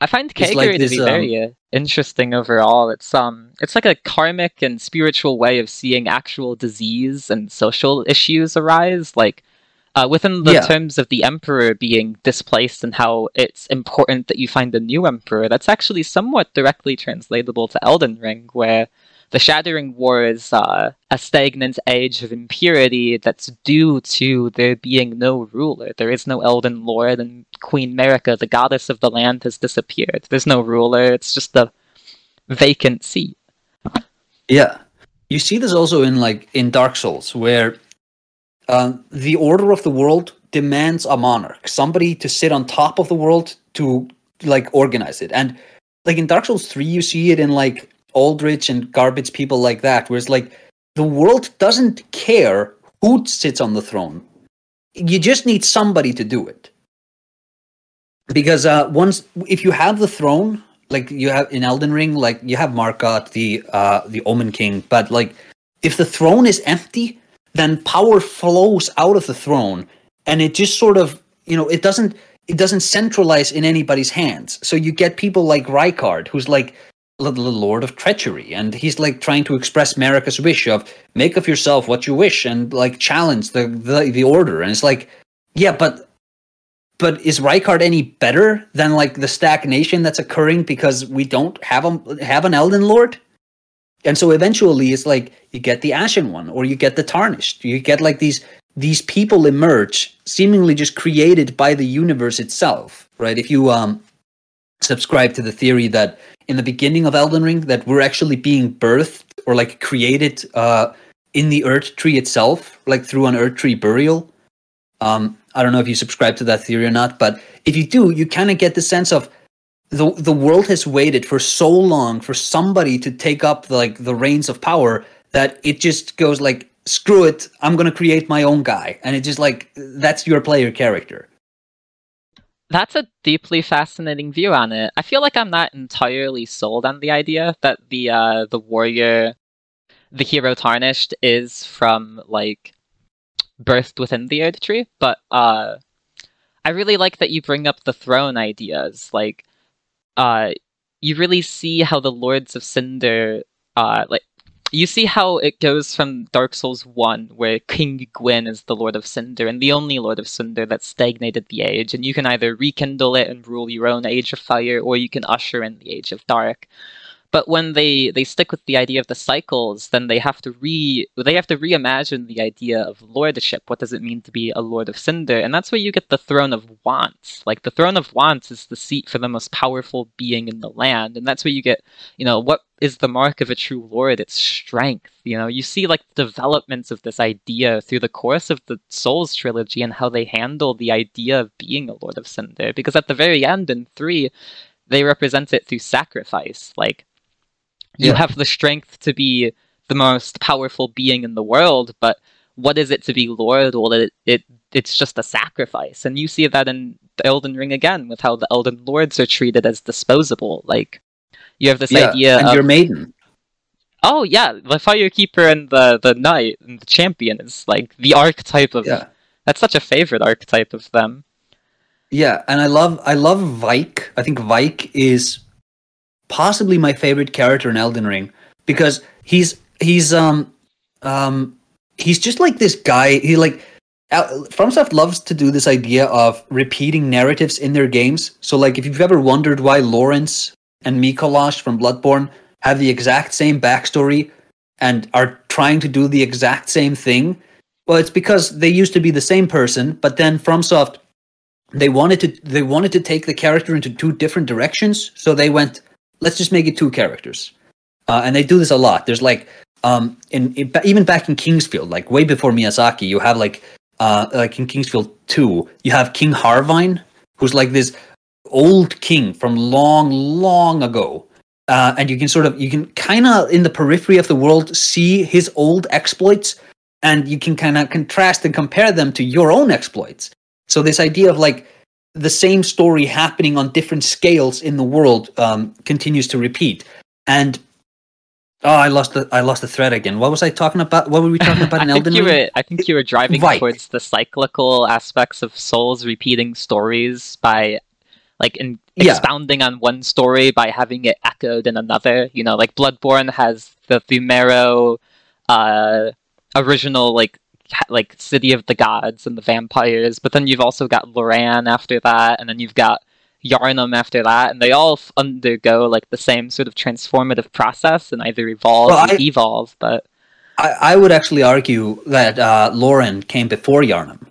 I find Kegare like to this, be um, very uh, interesting overall. It's um, it's like a karmic and spiritual way of seeing actual disease and social issues arise, like uh, within the Yeah. terms of the emperor being displaced and how it's important that you find a new emperor. That's actually somewhat directly translatable to Elden Ring, where the Shattering War is uh, a stagnant age of impurity that's due to there being no ruler. There is no Elden Lord, and Queen Marika, the goddess of the land, has disappeared. There's no ruler, it's just a vacant seat. Yeah. You see this also in like in Dark Souls, where um, the order of the world demands a monarch, somebody to sit on top of the world to like organize it. And like in Dark Souls 3, you see it in like Aldrich and garbage people like that, where it's like the world doesn't care who sits on the throne. You just need somebody to do it. Because uh, once, if you have the throne, like you have in Elden Ring, like you have Morgott, the uh, the Omen King, but like if the throne is empty, then power flows out of the throne, and it just sort of you know it doesn't it doesn't centralize in anybody's hands. So you get people like Rykard, who's like the Lord of Treachery, and he's like trying to express Marika's wish of make of yourself what you wish, and like challenge the the, the order. And it's like, yeah, but but is Rykard any better than like the stagnation that's occurring because we don't have a have an Elden Lord? And so eventually it's like you get the Ashen One or you get the Tarnished. You get like these these people emerge seemingly just created by the universe itself, right? If you um subscribe to the theory that in the beginning of Elden Ring that we're actually being birthed or like created uh in the Erdtree itself, like through an Erdtree burial. Um, I don't know if you subscribe to that theory or not, but if you do, you kind of get the sense of the the world has waited for so long for somebody to take up like the reins of power that it just goes like screw it, I'm gonna create my own guy, and it just like that's your player character. That's a deeply fascinating view on it. I feel like I'm not entirely sold on the idea that the uh, the warrior, the hero tarnished, is from like birthed within the Erdtree, but uh, I really like that you bring up the throne ideas. Like, uh, you really see how the Lords of Cinder, uh, like you see how it goes from Dark Souls 1, where King Gwyn is the Lord of Cinder and the only Lord of Cinder that stagnated the age, and you can either rekindle it and rule your own Age of Fire, or you can usher in the Age of Dark. But when they, they stick with the idea of the cycles, then they have to re they have to reimagine the idea of lordship. What does it mean to be a Lord of Cinder? And that's where you get the Throne of Wants. Like the Throne of Wants is the seat for the most powerful being in the land, and that's where you get you know what is the mark of a true lord it's strength you know you see like the developments of this idea through the course of the souls trilogy and how they handle the idea of being a lord of cinder because at the very end in 3 they represent it through sacrifice like you Yeah. have the strength to be the most powerful being in the world but what is it to be lord well it, it it's just a sacrifice and you see that in the elden ring again with how the elden lords are treated as disposable like you have this yeah, idea and of your maiden. Oh yeah, the firekeeper and the the knight and the champion is like the archetype of. Yeah. That's such a favorite archetype of them. Yeah, and I love I love Vike. I think Vike is possibly my favorite character in Elden Ring because he's he's um um he's just like this guy. He like FromSoft loves to do this idea of repeating narratives in their games. So like if you've ever wondered why Laurence and Micolash from Bloodborne have the exact same backstory and are trying to do the exact same thing, well, it's because they used to be the same person, but then FromSoft they wanted to they wanted to take the character into two different directions so they went let's just make it two characters. Uh, and they do this a lot. There's like um in, in even back in King's Field like way before miyazaki you have like uh like in King's Field 2 you have king harvine who's like this old king from long long ago. Uh, and you can sort of you can kind of in the periphery of the world see his old exploits, and you can kind of contrast and compare them to your own exploits. So this idea of like the same story happening on different scales in the world um, continues to repeat. And oh, I lost the I lost the thread again. What was I talking about? What were we talking about in Elden you Ring? were I think you were driving Right. towards the cyclical aspects of souls repeating stories by like in, Yeah. expounding on one story by having it echoed in another. You know, like Bloodborne has the Pthumeru uh original like like city of the gods and the vampires, but then you've also got Loran after that, and then you've got Yharnam after that, and they all f- undergo like the same sort of transformative process and either evolve Well, or I- evolve. But I, I would actually argue that uh, Loran came before Yharnam.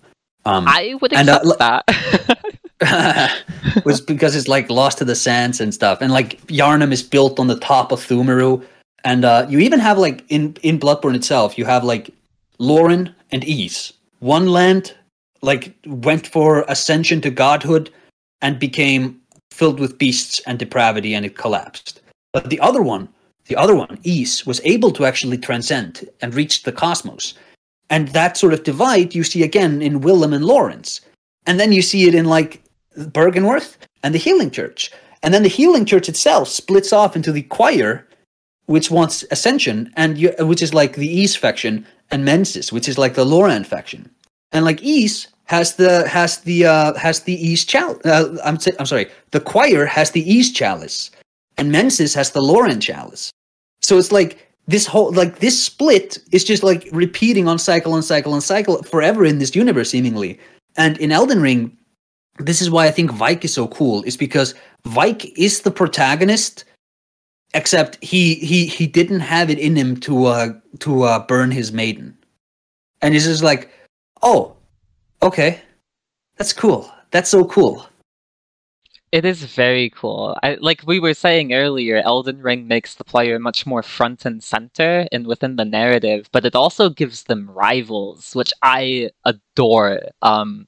Um, I would And, uh, accept that. was because it's like lost to the sands and stuff. And like Yharnam is built on the top of Pthumeru, And uh, you even have like in, in Bloodborne itself, you have like Loran and Isz. One land like went for ascension to godhood and became filled with beasts and depravity and it collapsed. But the other one, the other one, Isz, was able to actually transcend and reach the cosmos. And that sort of divide you see again in Willem and Laurence. And then you see it in like Byrgenwerth and the Healing Church. And then the Healing Church itself splits off into the choir, which wants ascension, and you, which is like the Isz faction, and Mensis, which is like the Loran faction. And like Isz has the has the uh, has the Isz chalice. Uh, I'm sa- I'm sorry. The choir has the Isz chalice, and Mensis has the Loran chalice. So it's like this whole like this split is just like repeating on cycle on cycle on cycle forever in this universe seemingly. And in Elden Ring, this is why I think Vike is so cool, is because Vike is the protagonist, except he he he didn't have it in him to uh to uh burn his maiden. And he's just like, oh, okay. That's cool. That's so cool. It is very cool. I, like we were saying earlier, Elden Ring makes the player much more front and center and within the narrative, but it also gives them rivals, which I adore. Um,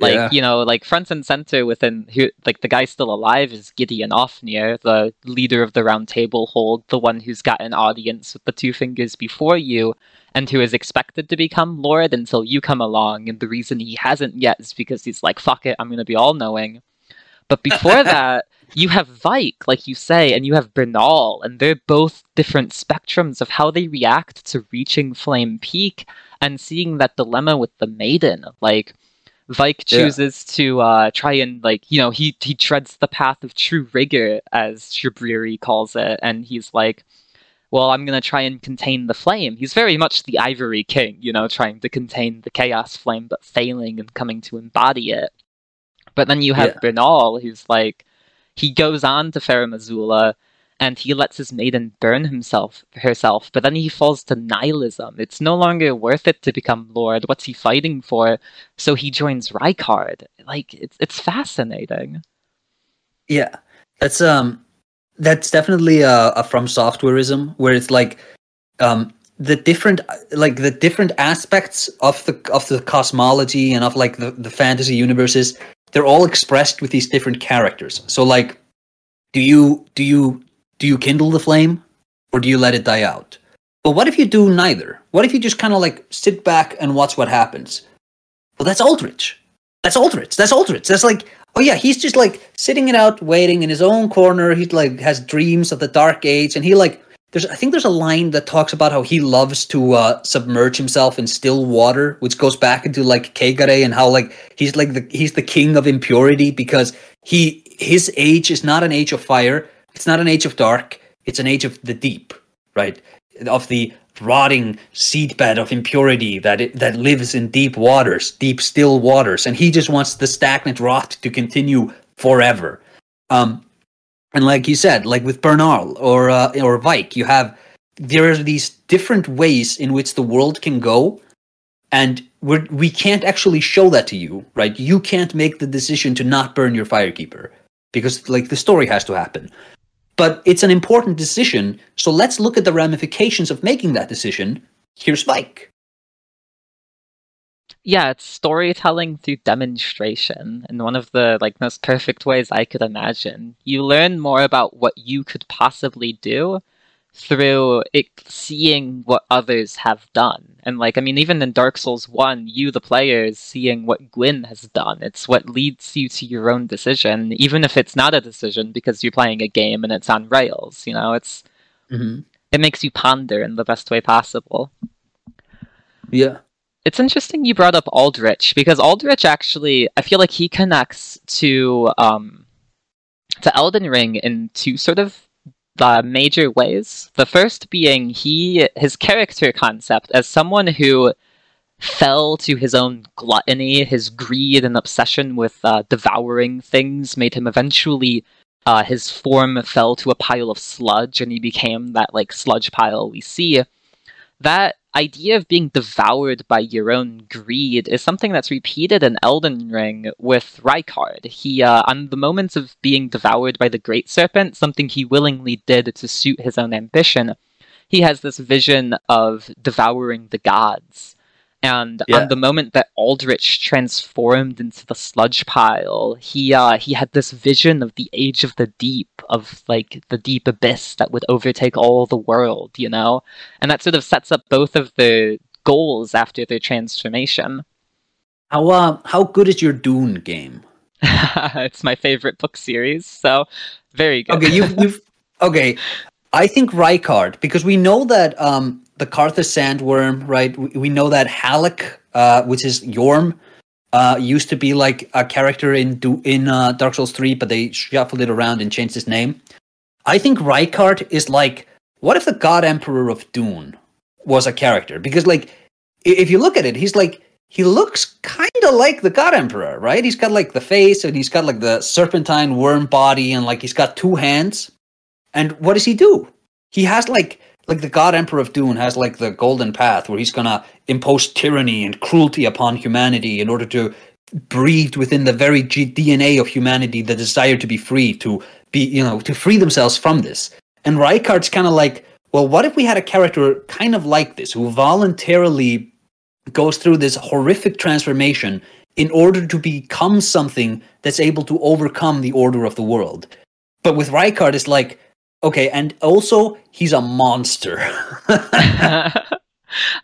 like Yeah. you know, like front and center within who, like the guy still alive is Gideon Ofnir, the leader of the Round Table Hold, the one who's got an audience with the two fingers before you, and who is expected to become Lord until you come along. And the reason he hasn't yet is because he's like, "Fuck it, I'm gonna be all knowing." But before that, you have Vike, like you say, and you have Bernahl, and they're both different spectrums of how they react to reaching Flame Peak and seeing that dilemma with the Maiden. Like, Vike Yeah. chooses to uh, try and, like, you know, he, he treads the path of true rigor, as Shabriri calls it, and he's like, well, I'm going to try and contain the flame. He's very much the Ivory King, you know, trying to contain the Chaos Flame, but failing and coming to embody it. But then you have Yeah. Bernahl, who's like, he goes on to Farum Azula and he lets his maiden burn himself herself, but then he falls to nihilism. It's no longer worth it to become Lord. What's he fighting for? So he joins Rykard. Like it's it's fascinating. Yeah, that's um, that's definitely a, a from softwareism where it's like, um, the different like the different aspects of the of the cosmology and of like the, the fantasy universes they're all expressed with these different characters. So like do you do you do you kindle the flame or do you let it die out? But what if you do neither? What if you just kind of like sit back and watch what happens? Well that's aldrich. That's aldrich. That's aldrich. That's like oh yeah he's just like sitting it out waiting in his own corner. He like has dreams of the dark age and he like there's I think there's a line that talks about how he loves to uh, submerge himself in still water, which goes back into like Kegare and how like he's like the he's the king of impurity because he his age is not an age of fire, it's not an age of dark, it's an age of the deep, right? Of the rotting seedbed of impurity that it, that lives in deep waters, deep still waters, and he just wants the stagnant rot to continue forever. Um, and like you said, like with Bernahl or uh, or Vike, you have there are these different ways in which the world can go, and we're, we can't actually show that to you, right? You can't make the decision to not burn your firekeeper because like the story has to happen. But it's an important decision, so let's look at the ramifications of making that decision. Here's Vike. Yeah, it's storytelling through demonstration in one of the like most perfect ways I could imagine. You learn more about what you could possibly do through it seeing what others have done. And like I mean even in Dark Souls 1, you the player is seeing what Gwyn has done. It's what leads you to your own decision, even if it's not a decision because you're playing a game and it's on rails, you know, it's hmm it makes you ponder in the best way possible. Yeah. It's interesting you brought up Aldrich because Aldrich actually, I feel like he connects to um, to Elden Ring in two sort of uh, major ways. The first being he his character concept as someone who fell to his own gluttony, his greed and obsession with uh, devouring things made him eventually. Uh, his form fell to a pile of sludge, and he became that like sludge pile we see. That idea of being devoured by your own greed is something that's repeated in Elden Ring with Rykard. He, uh, on the moments of being devoured by the Great Serpent, something he willingly did to suit his own ambition, he has this vision of devouring the gods. And Yeah. on the moment that Aldrich transformed into the sludge pile, he uh, he had this vision of the age of the deep, of like the deep abyss that would overtake all the world, you know? and that sort of sets up both of the goals after their transformation. How uh how good is your Dune game? it's my favorite book series, so very good. Okay, you've you've okay. I think Rykard because we know that um the Carthus sandworm, right? We, know that Halleck, uh, which is Yhorm, uh, used to be like a character in Du- in uh, Dark Souls three, but they shuffled it around and changed his name. I think Rykard is like, what if the God Emperor of Dune was a character? Because like, if you look at it, he's like he looks kind of like the God Emperor, right? He's got like the face and he's got like the serpentine worm body and like he's got two hands. And what does he do? He has like like the God Emperor of Dune has like the golden path where he's gonna impose tyranny and cruelty upon humanity in order to breathe within the very DNA of humanity the desire to be free, to be you know to free themselves from this. And Rykard's kind of like, well, what if we had a character kind of like this who voluntarily goes through this horrific transformation in order to become something that's able to overcome the order of the world. But with Rykard, it's like, okay, and also he's a monster.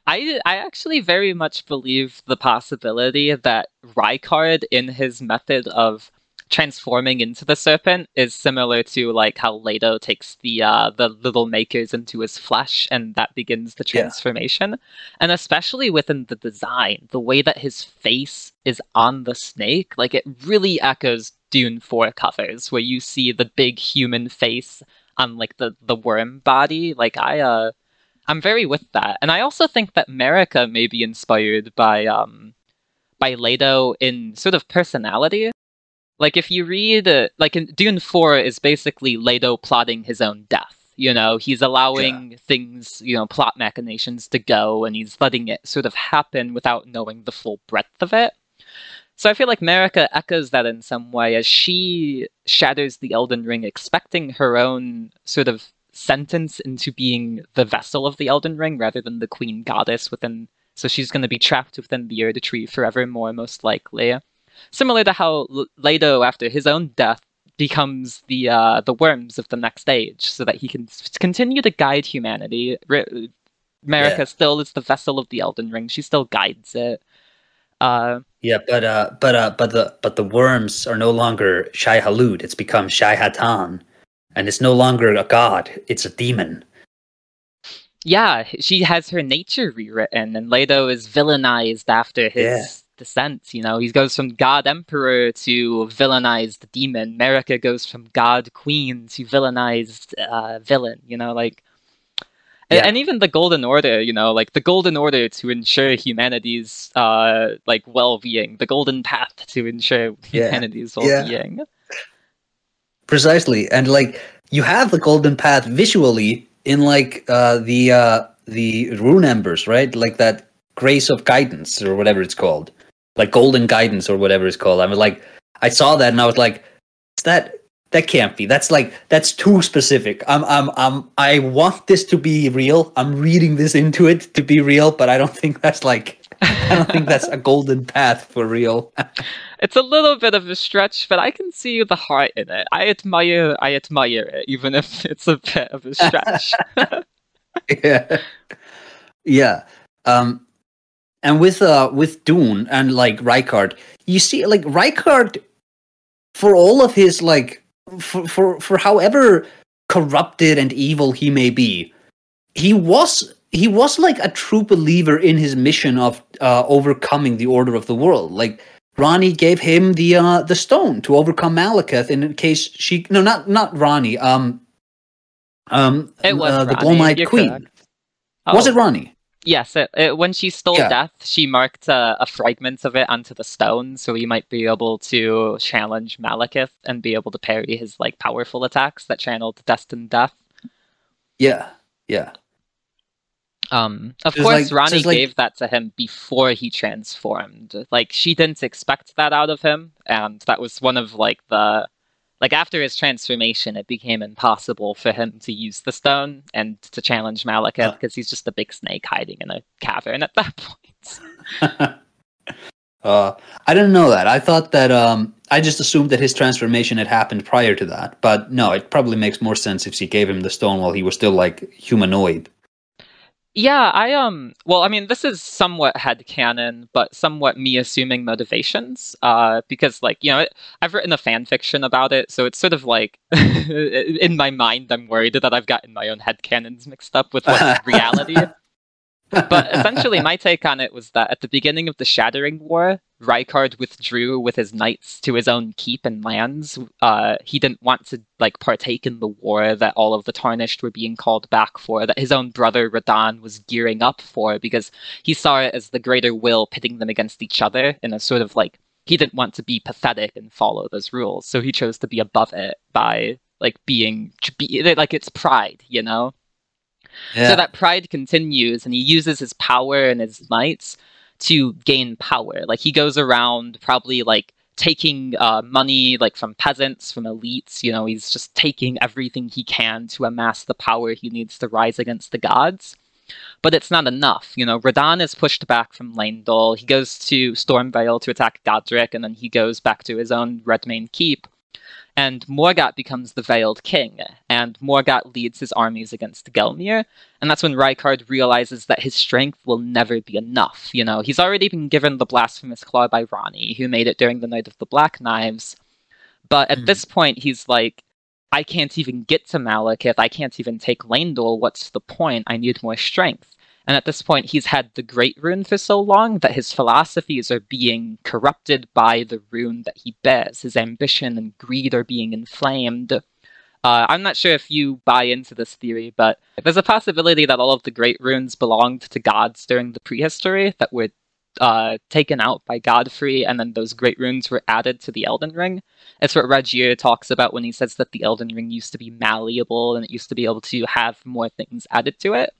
I I actually very much believe the possibility that Rykard in his method of transforming into the serpent is similar to like how Leto takes the uh the little makers into his flesh and that begins the Yeah. transformation. And especially within the design, the way that his face is on the snake, like it really echoes Dune 4 covers where you see the big human face on like the the worm body. Like I uh I'm very with that. And I also think that Marika may be inspired by um by Leto in sort of personality. Like if you read uh, like in Dune 4 is basically Leto plotting his own death. You know, he's allowing things, you know, plot machinations to go and he's letting it sort of happen without knowing the full breadth of it. So I feel like Marika echoes that in some way as she shatters the Elden Ring, expecting her own sort of sentence into being the vessel of the Elden Ring rather than the queen goddess within. So she's going to be trapped within the Erdtree forevermore, most likely. Similar to how L- Leto, after his own death, becomes the uh, the worms of the next age, so that he can s- continue to guide humanity. Re- Marika Yeah. still is the vessel of the Elden Ring. She still guides it. Uh, yeah, but uh, but uh, but the but the worms are no longer Shai-Hulud. It's become Shai Hatan, and it's no longer a god. It's a demon. yeah, she has her nature rewritten, and Leto is villainized after his Yeah. descent. You know, he goes from God Emperor to villainized demon. Marika goes from God Queen to villainized uh, villain. You know, like. And, Yeah. and even the Golden Order, you know, like the Golden Order to ensure humanity's uh like well-being, the Golden Path to ensure humanity's Yeah. well-being. Precisely, and like you have the golden path visually in like uh, the uh, the rune embers, right? Like that grace of guidance or whatever it's called, like golden guidance or whatever it's called. I was like, I saw that and I was like, is that that can't be. That's like that's too specific. I'm I'm I'm I want this to be real. I'm reading this into it to be real, but I don't think that's like I don't think that's a golden path for real. it's a little bit of a stretch, but I can see the heart in it. I admire I admire it, even if it's a bit of a stretch. yeah. Yeah. Um and with uh with Dune and like Rykard, you see like Rykard for all of his like for for, for however corrupted and evil he may be, he was he was like a true believer in his mission of uh, overcoming the order of the world. Like Ranni gave him the uh, the stone to overcome Maliketh in case she no not not Ranni um um It was uh, the Ranni, Queen. correct. Was Oh, it Ranni? Yes, it, it, when she stole Yeah. death, she marked uh, a fragment of it onto the stone, so he might be able to challenge Maliketh and be able to parry his like powerful attacks that channeled destined death. Yeah, yeah. Um, of course, like- Ranni like- gave that to him before he transformed. Like she didn't expect that out of him, and that was one of like the like after his transformation, it became impossible for him to use the stone and to challenge Maliketh Uh. because he's just a big snake hiding in a cavern at that point. uh, I didn't know that. I thought that um, I just assumed that his transformation had happened prior to that. But no, it probably makes more sense if she gave him the stone while he was still like humanoid. Yeah, I um well, I mean this is somewhat headcanon, but somewhat me assuming motivations. Uh because like, you know, it, I've written a fan fiction about it, so it's sort of like in my mind I'm worried that I've gotten my own headcanons mixed up with what's reality. But essentially my take on it was that at the beginning of the Shattering War, Rykard withdrew with his knights to his own keep and lands. Uh, he didn't want to like partake in the war that all of the Tarnished were being called back for, that his own brother Radahn was gearing up for, because he saw it as the greater will pitting them against each other in a sort of like he didn't want to be pathetic and follow those rules, so he chose to be above it by like being be, like it's pride, you know. Yeah. So that pride continues, and he uses his power and his mights to gain power. Like he goes around probably like taking uh, money like from peasants, from elites. You know, he's just taking everything he can to amass the power he needs to rise against the gods. But it's not enough. You know, Radahn is pushed back from Leyndell. He goes to Stormveil to attack Godrick, and then he goes back to his own Redmane Keep. And Morgott becomes the Veiled King, and Morgott leads his armies against Gelmir, and that's when Rykard realizes that his strength will never be enough. You know, he's already been given the blasphemous claw by Ranni, who made it during the Night of the Black Knives. But at Mhm. this point, he's like, I can't even get to Maliketh. I can't even take Leyndell. What's the point? I need more strength. And at this point, he's had the Great Rune for so long that his philosophies are being corrupted by the rune that he bears. His ambition and greed are being inflamed. Uh, I'm not sure if you buy into this theory, but there's a possibility that all of the Great Runes belonged to gods during the prehistory that were uh, taken out by Godfrey, and then those Great Runes were added to the Elden Ring. It's what Rogier talks about when he says that the Elden Ring used to be malleable and it used to be able to have more things added to it.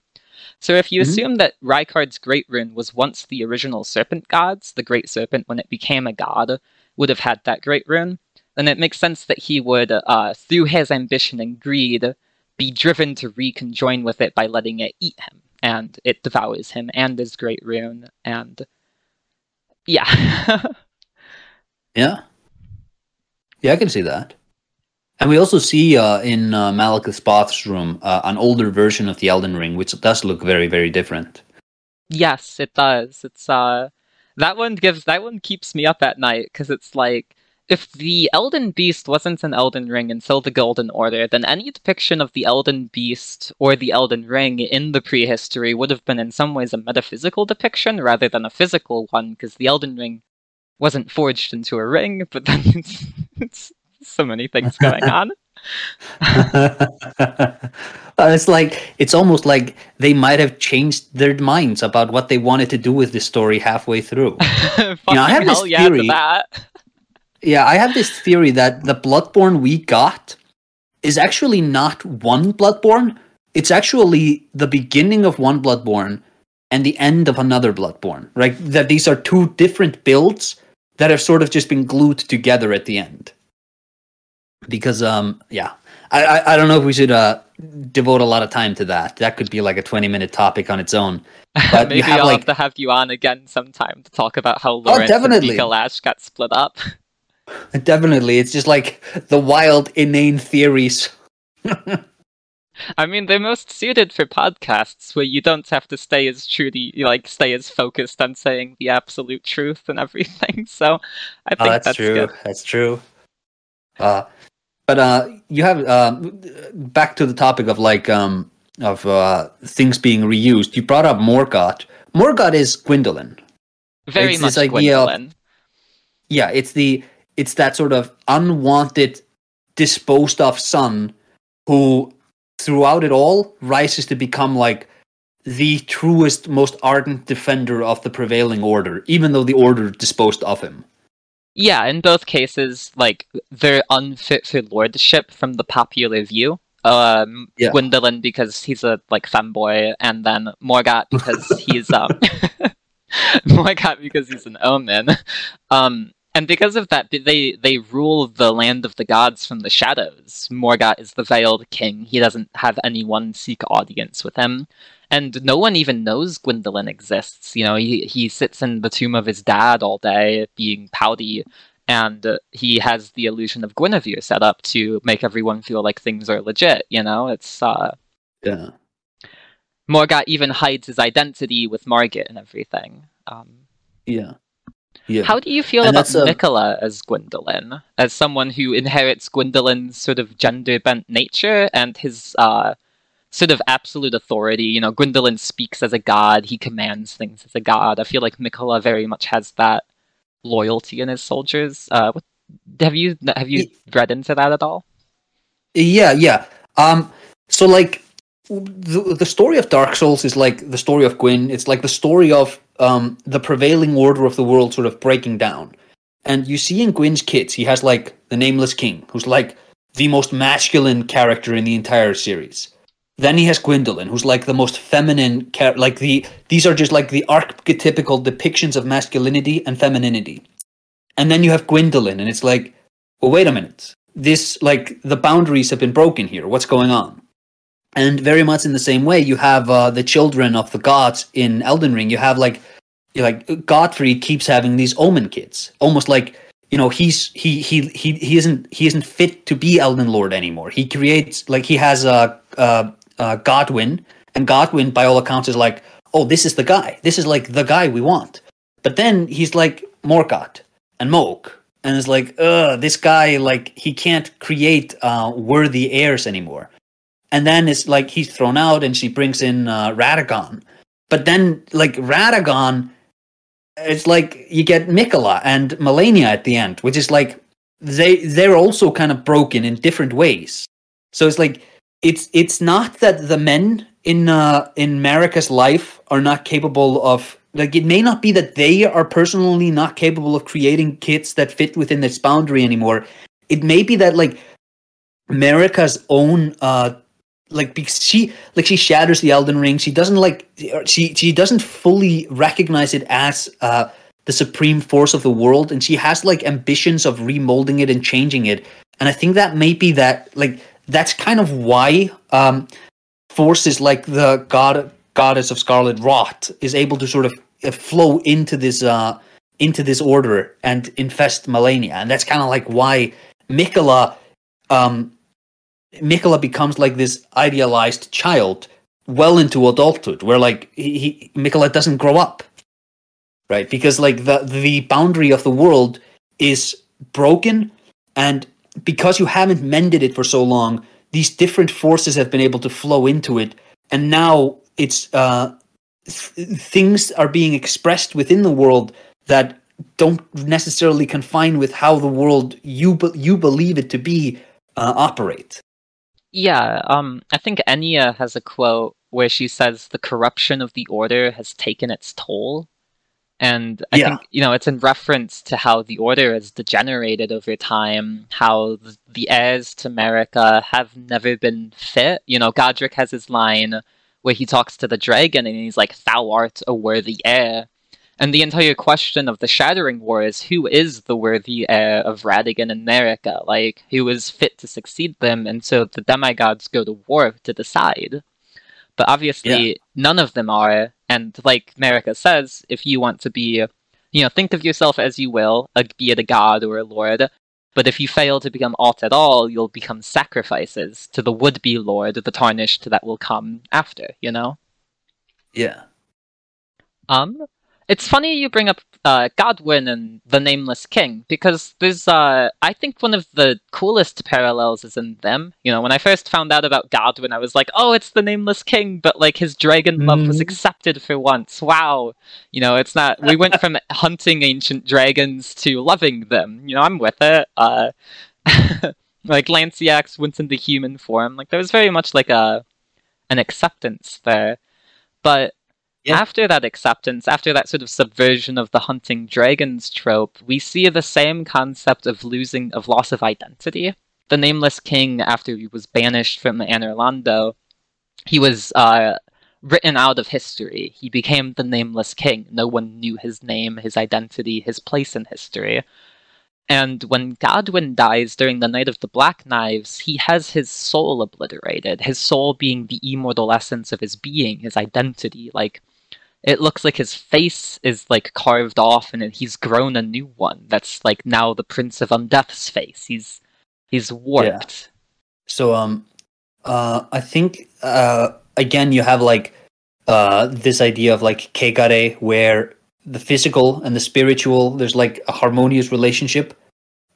So if you Mhm. assume that Rykard's Great Rune was once the original Serpent Gods, the Great Serpent, when it became a god, would have had that Great Rune, then it makes sense that he would, uh, through his ambition and greed, be driven to reconjoin with it by letting it eat him. And it devours him and his Great Rune, and yeah. Yeah. Yeah, I can see that. And we also see uh, in uh, Maliketh room uh, an older version of the Elden Ring, which does look very, very different. Yes, it does. It's uh that one gives that one keeps me up at night because it's like if the Elden Beast wasn't an Elden Ring until the Golden Order, then any depiction of the Elden Beast or the Elden Ring in the prehistory would have been in some ways a metaphysical depiction rather than a physical one, because the Elden Ring wasn't forged into a ring, but then it's, it's so many things going on. Uh, it's like it's almost like they might have changed their minds about what they wanted to do with this story halfway through. Fucking I have this hell yeah theory- that. Yeah, I have this theory that the Bloodborne we got is actually not one Bloodborne. It's actually the beginning of one Bloodborne and the end of another Bloodborne. Right? That these are two different builds that have sort of just been glued together at the end. Because um yeah I, I, I don't know if we should uh devote a lot of time to that that could be like a 20 minute topic on its own but Maybe have I'll like have to have you on again sometime to talk about how Laurence definitely. and Micolash got split up. definitely it's just like the wild inane theories I mean, they're most suited for podcasts where you don't have to stay as truly, like, stay as focused on saying the absolute truth and everything. So, I think Oh, that's, that's, true. good. That's true. Uh, but uh, you have uh, back to the topic of like um of uh things being reused. You brought up Morgott. Morgott is Gwyndolin. Very It's much this idea of- Yeah, it's the it's that sort of unwanted, disposed of son who, throughout it all, rises to become like the truest, most ardent defender of the prevailing order, even though the order disposed of him. Yeah, in both cases, like they're unfit for lordship from the popular view. Um, Yeah. Gwyndolin because he's a like femboy, and then Morgott because he's um Morgott because he's an omen. Um, and because of that, they they rule the land of the gods from the shadows. Morgott is the veiled king. He doesn't have anyone seek audience with him. And no one even knows Gwyndolin exists. You know, he, he sits in the tomb of his dad all day, being pouty, and uh, he has the illusion of Gwynevere set up to make everyone feel like things are legit. You know, it's uh, Yeah. Morgott even hides his identity with Margit and everything. Um, Yeah. Yeah. How do you feel And about a- Miquella as Gwyndolin, as someone who inherits Gwyndolin's sort of gender bent nature and his uh, sort of absolute authority? You know, Gwyndolin speaks as a god; he commands things as a god. I feel like Miquella very much has that loyalty in his soldiers. Uh, what, have you have you read into that at all? Yeah, yeah. Um, so like the the story of Dark Souls is like the story of Gwyn. It's like the story of um the prevailing order of the world sort of breaking down. And you see in Gwyn's kids, he has like the nameless king, who's like the most masculine character in the entire series. Then he has Gwendolyn, who's like the most feminine char- like the these are just like the archetypical depictions of masculinity and femininity. And then you have Gwyndolin, and it's like, well, wait a minute. This like the boundaries have been broken here. What's going on? And very much in the same way, you have uh, the children of the gods in Elden Ring. You have like, like Godfrey keeps having these Omen kids, almost like you know he's he he he he isn't he isn't fit to be Elden Lord anymore. He creates like he has a uh, uh, uh, Godwyn, and Godwyn by all accounts is like, oh, this is the guy. This is like the guy we want. But then he's like Morgott and Mohg, and it's like, ugh, this guy like he can't create uh, worthy heirs anymore. And then it's like he's thrown out, and she brings in uh, Radagon. But then like Radagon, it's like you get Miquella and Malenia at the end, which is like they they're also kind of broken in different ways. So it's like it's it's not that the men in uh in Marika's life are not capable of like it may not be that they are personally not capable of creating kits that fit within this boundary anymore. It may be that like Marika's own uh like because she like she shatters the Elden Ring. She doesn't like she she doesn't fully recognize it as uh the supreme force of the world and she has like ambitions of remolding it and changing it. And I think that may be that like that's kind of why um forces like the god goddess of scarlet rot is able to sort of uh, flow into this uh into this order and infest Malenia and that's kind of like why Miquella um Miquella becomes like this idealized child well into adulthood where like he, he Miquella doesn't grow up. Right? Because like the the boundary of the world is broken and because you haven't mended it for so long these different forces have been able to flow into it and now it's uh th- things are being expressed within the world that don't necessarily confine with how the world you be- you believe it to be uh, operate Yeah, um, I think Enia has a quote where she says the corruption of the order has taken its toll. And I Yeah. think, you know, it's in reference to how the order has degenerated over time, how the heirs to Marika have never been fit. You know, Godrick has his line where he talks to the dragon and he's like, Thou art a worthy heir. And the entire question of the Shattering War is who is the worthy heir of Radagon and Marika? Like, who is fit to succeed them? And so the demigods go to war to decide. But obviously, Yeah. none of them are. And like Marika says, if you want to be, you know, think of yourself as you will, a, be it a god or a lord. But if you fail to become aught at all, you'll become sacrifices to the would be lord, the tarnished that will come after, you know? Yeah. Um, it's funny you bring up uh, Godwyn and the Nameless King because there's, uh, I think one of the coolest parallels is in them. You know, when I first found out about Godwyn, I was like, oh, it's the Nameless King, but like his dragon love was Mhm. accepted for once. Wow. You know, it's not. We went from hunting ancient dragons to loving them. You know, I'm with it. Uh, like Lansseax went into human form. Like there was very much like a an acceptance there, but Yeah. after that acceptance, after that sort of subversion of the hunting dragons trope, we see the same concept of losing, of loss of identity. The nameless king, after he was banished from Anor Londo, he was uh, written out of history. He became the nameless king. No one knew his name, his identity, his place in history. And when Godwyn dies during the Night of the Black Knives, he has his soul obliterated, his soul being the immortal essence of his being, his identity. Like, it looks like his face is like carved off and he's grown a new one that's like now the Prince of Undeath's face. He's he's warped. yeah. So um uh I think uh again you have like uh this idea of like kegare where the physical and the spiritual there's like a harmonious relationship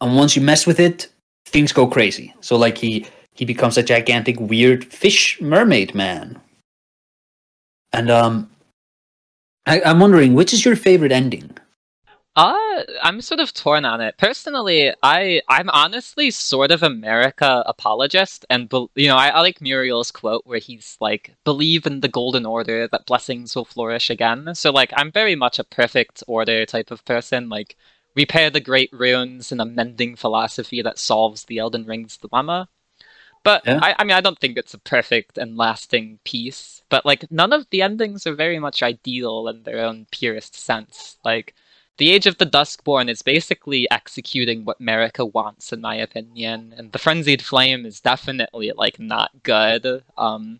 and once you mess with it things go crazy. So like he he becomes a gigantic weird fish mermaid man. And um I, I'm wondering which is your favorite ending? Uh, I'm sort of torn on it. Personally, I I'm honestly sort of a Marika apologist, and bel you know I, I like Muriel's quote where he's like, "Believe in the golden order that blessings will flourish again." So like, I'm very much a perfect order type of person. Like, repair the great ruins and a mending philosophy that solves the Elden Ring's dilemma. But Yeah. I, I mean, I don't think it's a perfect and lasting piece. But like, none of the endings are very much ideal in their own purest sense. Like. The Age of the Duskborn is basically executing what Marika wants, in my opinion, and the Frenzied Flame is definitely like not good. Um,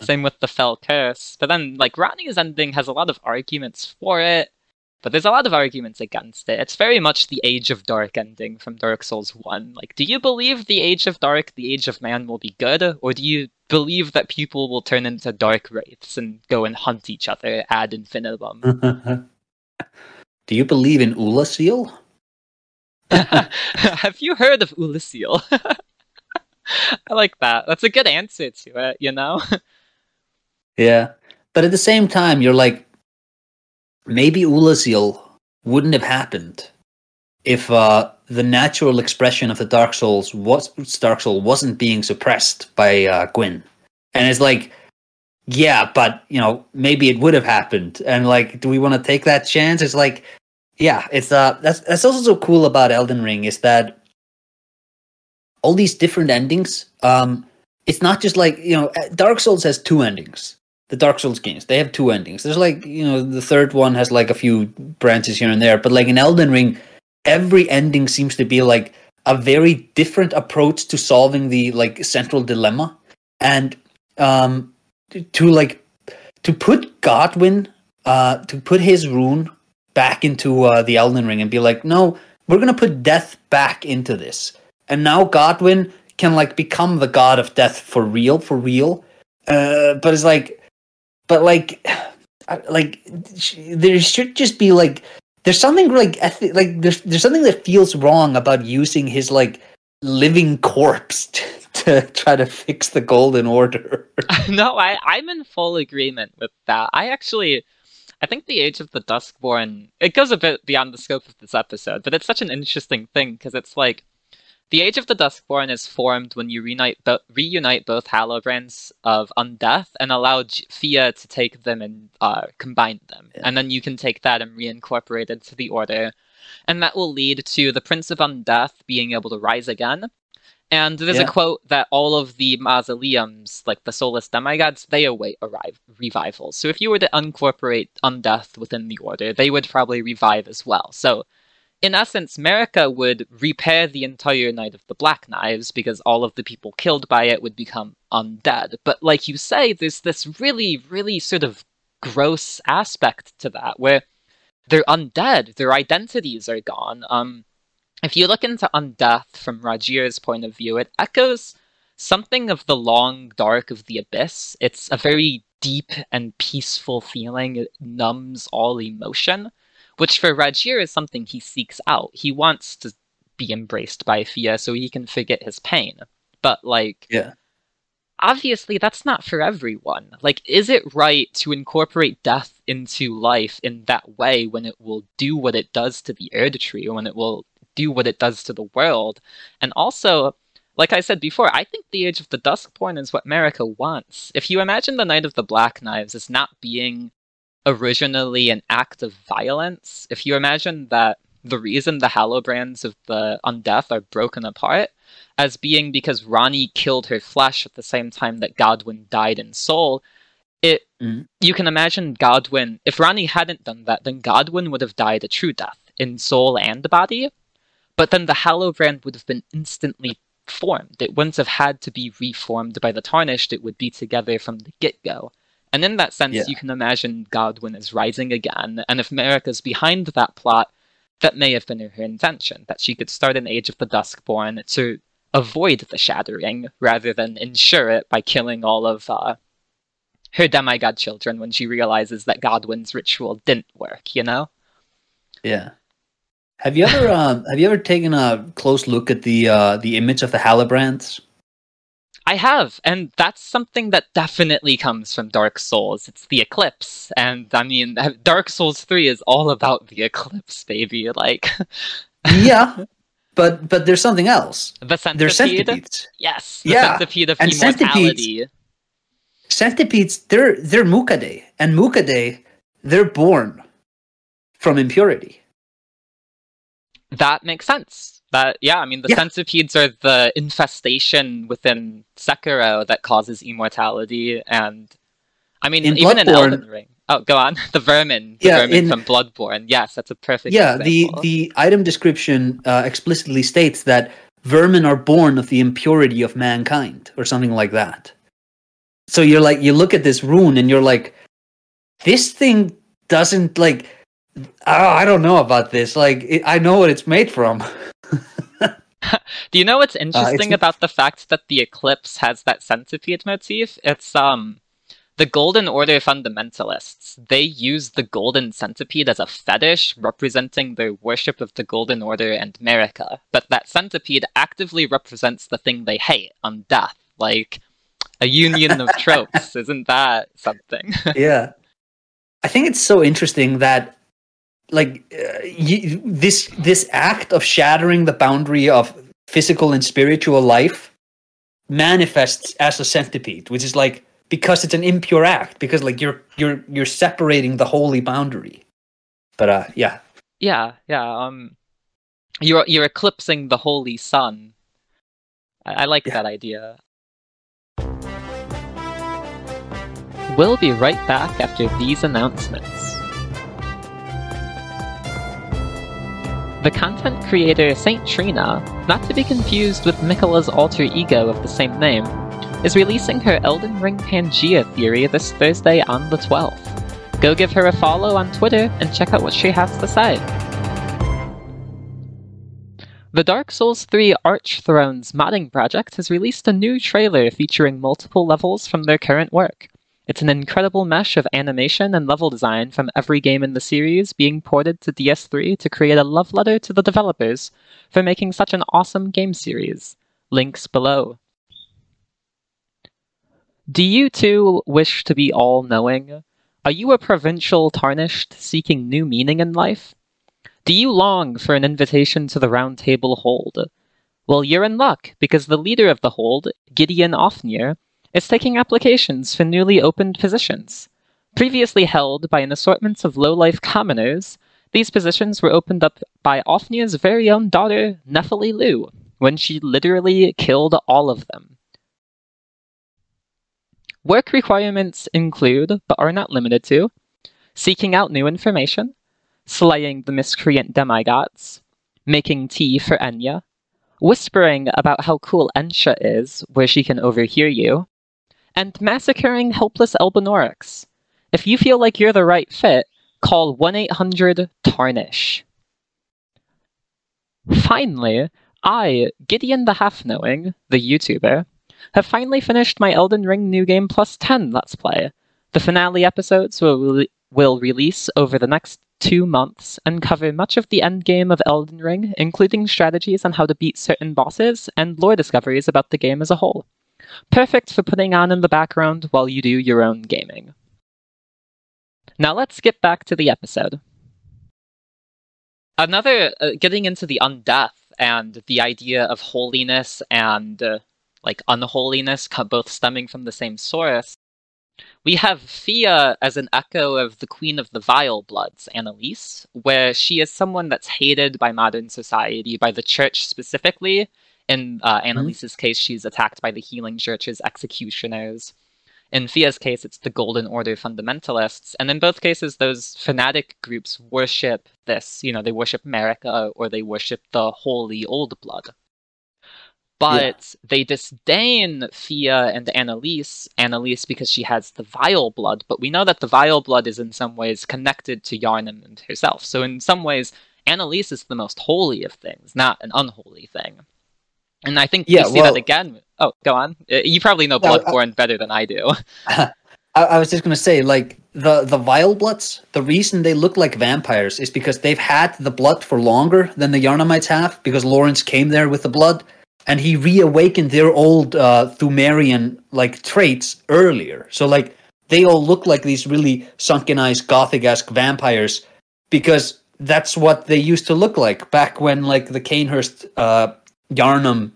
same with the Fell Curse, but then like Ranni's ending has a lot of arguments for it, but there's a lot of arguments against it. It's very much the Age of Dark ending from Dark Souls One. Like, do you believe the Age of Dark, the Age of Man, will be good, or do you believe that people will turn into dark wraiths and go and hunt each other ad infinitum? Do you believe in Oolacile? Have you heard of Oolacile? I like that. That's a good answer to it, you know? Yeah. But at the same time, you're like, maybe Oolacile wouldn't have happened if uh, the natural expression of the Dark Souls was Dark Soul wasn't being suppressed by uh, Gwyn. And it's like, yeah, but you know, maybe it would have happened. And like, do we want to take that chance? It's like, yeah, it's uh, that's that's also so cool about Elden Ring is that all these different endings. Um, it's not just like you know, Dark Souls has two endings the Dark Souls games. They have two endings. There's like, you know, the third one has like a few branches here and there, but like in Elden Ring, every ending seems to be like a very different approach to solving the like central dilemma. And um to like to put Godwyn uh to put his rune back into uh the Elden Ring and be like, "No, we're going to put death back into this." And now Godwyn can like become the god of death for real, for real. Uh but it's like but like like there should just be like there's something like ethi- like there's there's something that feels wrong about using his like living corpse to, to try to fix the golden order no, I, I'm in full agreement with that. I actually, I think the Age of the Duskborn, it goes a bit beyond the scope of this episode, but it's such an interesting thing because it's like, the Age of the Duskborn is formed when you reunite, bo- reunite both Hallowbrands of Undeath and allow J- Fia to take them and uh, combine them. Yeah. And then you can take that and reincorporate it into the Order. And that will lead to the Prince of Undeath being able to rise again. And there's Yeah. a quote that all of the mausoleums, like the soulless demigods, they await arrive revival. So if you were to incorporate undeath within the order, they would probably revive as well. So in essence, Marika would repair the entire Night of the Black Knives because all of the people killed by it would become undead. But like you say, there's this really, really sort of gross aspect to that where they're undead, their identities are gone. Um, if you look into Undeath from Rogier's point of view, it echoes something of the long dark of the abyss. It's a very deep and peaceful feeling. It numbs all emotion, which for Rogier is something he seeks out. He wants to be embraced by Fia so he can forget his pain. But like Yeah. obviously that's not for everyone. Like, is it right to incorporate death into life in that way when it will do what it does to the Erdtree, or when it will do what it does to the world? And also, like I said before, I think the Age of the Duskborn is what Marika wants. If you imagine the Night of the Black Knives as not being originally an act of violence, if you imagine that the reason the Hallowbrands of the Undeath are broken apart as being because Ranni killed her flesh at the same time that Godwyn died in soul, it Mhm. you can imagine Godwyn if Ranni hadn't done that, then Godwyn would have died a true death in soul and body. But then the Hallowbrand would have been instantly formed. It wouldn't have had to be reformed by the Tarnished, it would be together from the get go. And in that sense, Yeah. you can imagine Godwyn is rising again, and if Marika's behind that plot, that may have been her intention, that she could start an Age of the Duskborn to avoid the shattering rather than ensure it by killing all of uh, her demigod children when she realizes that Godwyn's ritual didn't work, you know? Yeah. Have you ever um, have you ever taken a close look at the uh, the image of the Hallowbrands? I have, and that's something that definitely comes from Dark Souls. It's the Eclipse, and I mean, Dark Souls 3 is all about the Eclipse, baby. Like, yeah, but but there's something else. the centipede. Centipedes. Yes, the Yeah, centipede of and immortality. Centipedes, they're they're Mukade, and Mukade, they're born from impurity. That makes sense. That yeah, I mean the Yeah. centipedes are the infestation within Sekiro that causes immortality, and I mean In even in Bloodborne- Elden Ring. Oh, go on. The vermin, the Yeah, vermin in- from Bloodborne. Yes, that's a perfect. yeah, the example. the item description uh, explicitly states that vermin are born of the impurity of mankind, or something like that. So you're like, you look at this rune, and you're like, this thing doesn't like. Oh, I don't know about this. Like, it, I know what it's made from. Do you know what's Uh, interesting n- about the fact that the eclipse has that centipede motif? It's um the Golden Order fundamentalists. They use the golden centipede as a fetish representing their worship of the Golden Order and Marika. But that centipede actively represents the thing they hate, undeath, Like a union of tropes. Isn't that something? yeah i think it's so interesting that like uh, y this this act of shattering the boundary of physical and spiritual life manifests as a centipede which is like because it's an impure act because like you're you're you're separating the holy boundary but uh yeah yeah, yeah. Um you're you're eclipsing the holy sun. I, I like Yeah. that idea. We'll be right back after these announcements. The content creator Saint Trina, not to be confused with Miquella's alter ego of the same name, is releasing her Elden Ring Pangea theory this Thursday on the 12th. Go give her a follow on Twitter and check out what she has to say. The Dark Souls 3 Archthrones modding project has released a new trailer featuring multiple levels from their current work. It's an incredible mesh of animation and level design from every game in the series being ported to DS3 to create a love letter to the developers for making such an awesome game series. Links below. Do you too wish to be all knowing? Are you a provincial tarnished seeking new meaning in life? Do you long for an invitation to the Round Table Hold? Well, you're in luck, because the leader of the Hold, Gideon Ofnir, is taking applications for newly opened positions. Previously held by an assortment of low-life commoners, these positions were opened up by Ofnir's very own daughter, Nepheli Loux, when she literally killed all of them. Work requirements include, but are not limited to, seeking out new information, slaying the miscreant demigods, making tea for Enia, whispering about how cool Ensha is, where she can overhear you, and massacring helpless Albinaurics. If you feel like you're the right fit, call 1 800 Tarnish. Finally, I, Gideon the Half Knowing, the YouTuber, have finally finished my Elden Ring New Game Plus 10 Let's Play. The finale episodes will, re- will release over the next two months and cover much of the endgame of Elden Ring, including strategies on how to beat certain bosses and lore discoveries about the game as a whole. Perfect for putting on in the background while you do your own gaming. Now let's get back to the episode. Another, uh, getting into the undeath and the idea of holiness and uh, like unholiness, both stemming from the same source. We have Fia as an echo of the Queen of the Vile Bloods, Annalise, where she is someone that's hated by modern society, by the church specifically. In uh, mm-hmm. Annalise's mm-hmm. case, she's attacked by the Healing Church's executioners. In Fia's case, it's the Golden Order fundamentalists. And in both cases, those fanatic groups worship this. You know, they worship Marika or they worship the holy old blood. But yeah. they disdain Fia and Annalise, Annalise because she has the vile blood, but we know that the vile blood is in some ways connected to Yharnam herself. So in some ways, Annalise is the most holy of things, not an unholy thing. And I think yeah, we see well, that again. Oh, go on. Uh, you probably know Bloodborne I, better than I do. I, I was just gonna say, like the the vile bloods. The reason they look like vampires is because they've had the blood for longer than the Yharnamites have, because Laurence came there with the blood, and he reawakened their old uh, Pthumerian like traits earlier. So like they all look like these really sunken eyes, gothic esque vampires, because that's what they used to look like back when like the Cainhurst uh, Yharnam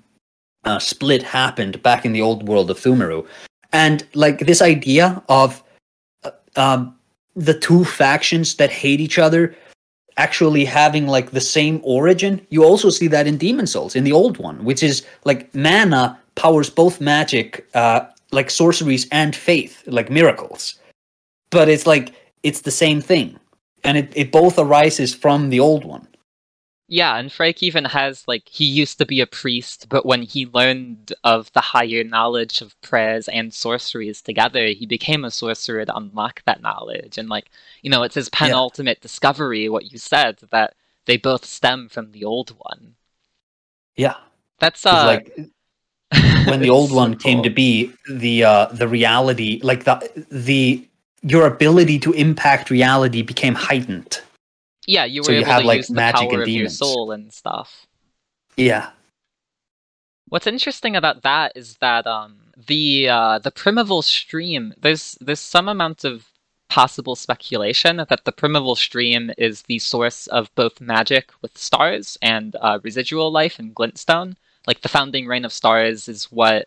uh, split happened back in the old world of Pthumeru. And like this idea of uh, um, the two factions that hate each other actually having like the same origin, you also see that in Demon Souls, in the old one, which is like mana powers both magic, uh, like sorceries and faith, like miracles. But it's like it's the same thing. And it, it both arises from the old one. Yeah, and Freke even has like he used to be a priest, but when he learned of the higher knowledge of prayers and sorceries together, he became a sorcerer to unlock that knowledge. And like, you know, it's his penultimate yeah. discovery, what you said, that they both stem from the old one. Yeah. That's uh like when the old one so came to be, the uh the reality like the the your ability to impact reality became heightened yeah, you were so you able have, to like, use the power of your soul and stuff. Yeah. What's interesting about that is that um, the uh, the primeval stream there's there's some amount of possible speculation that the primeval stream is the source of both magic with stars and uh, residual life in Glintstone. Like the founding rain of stars is what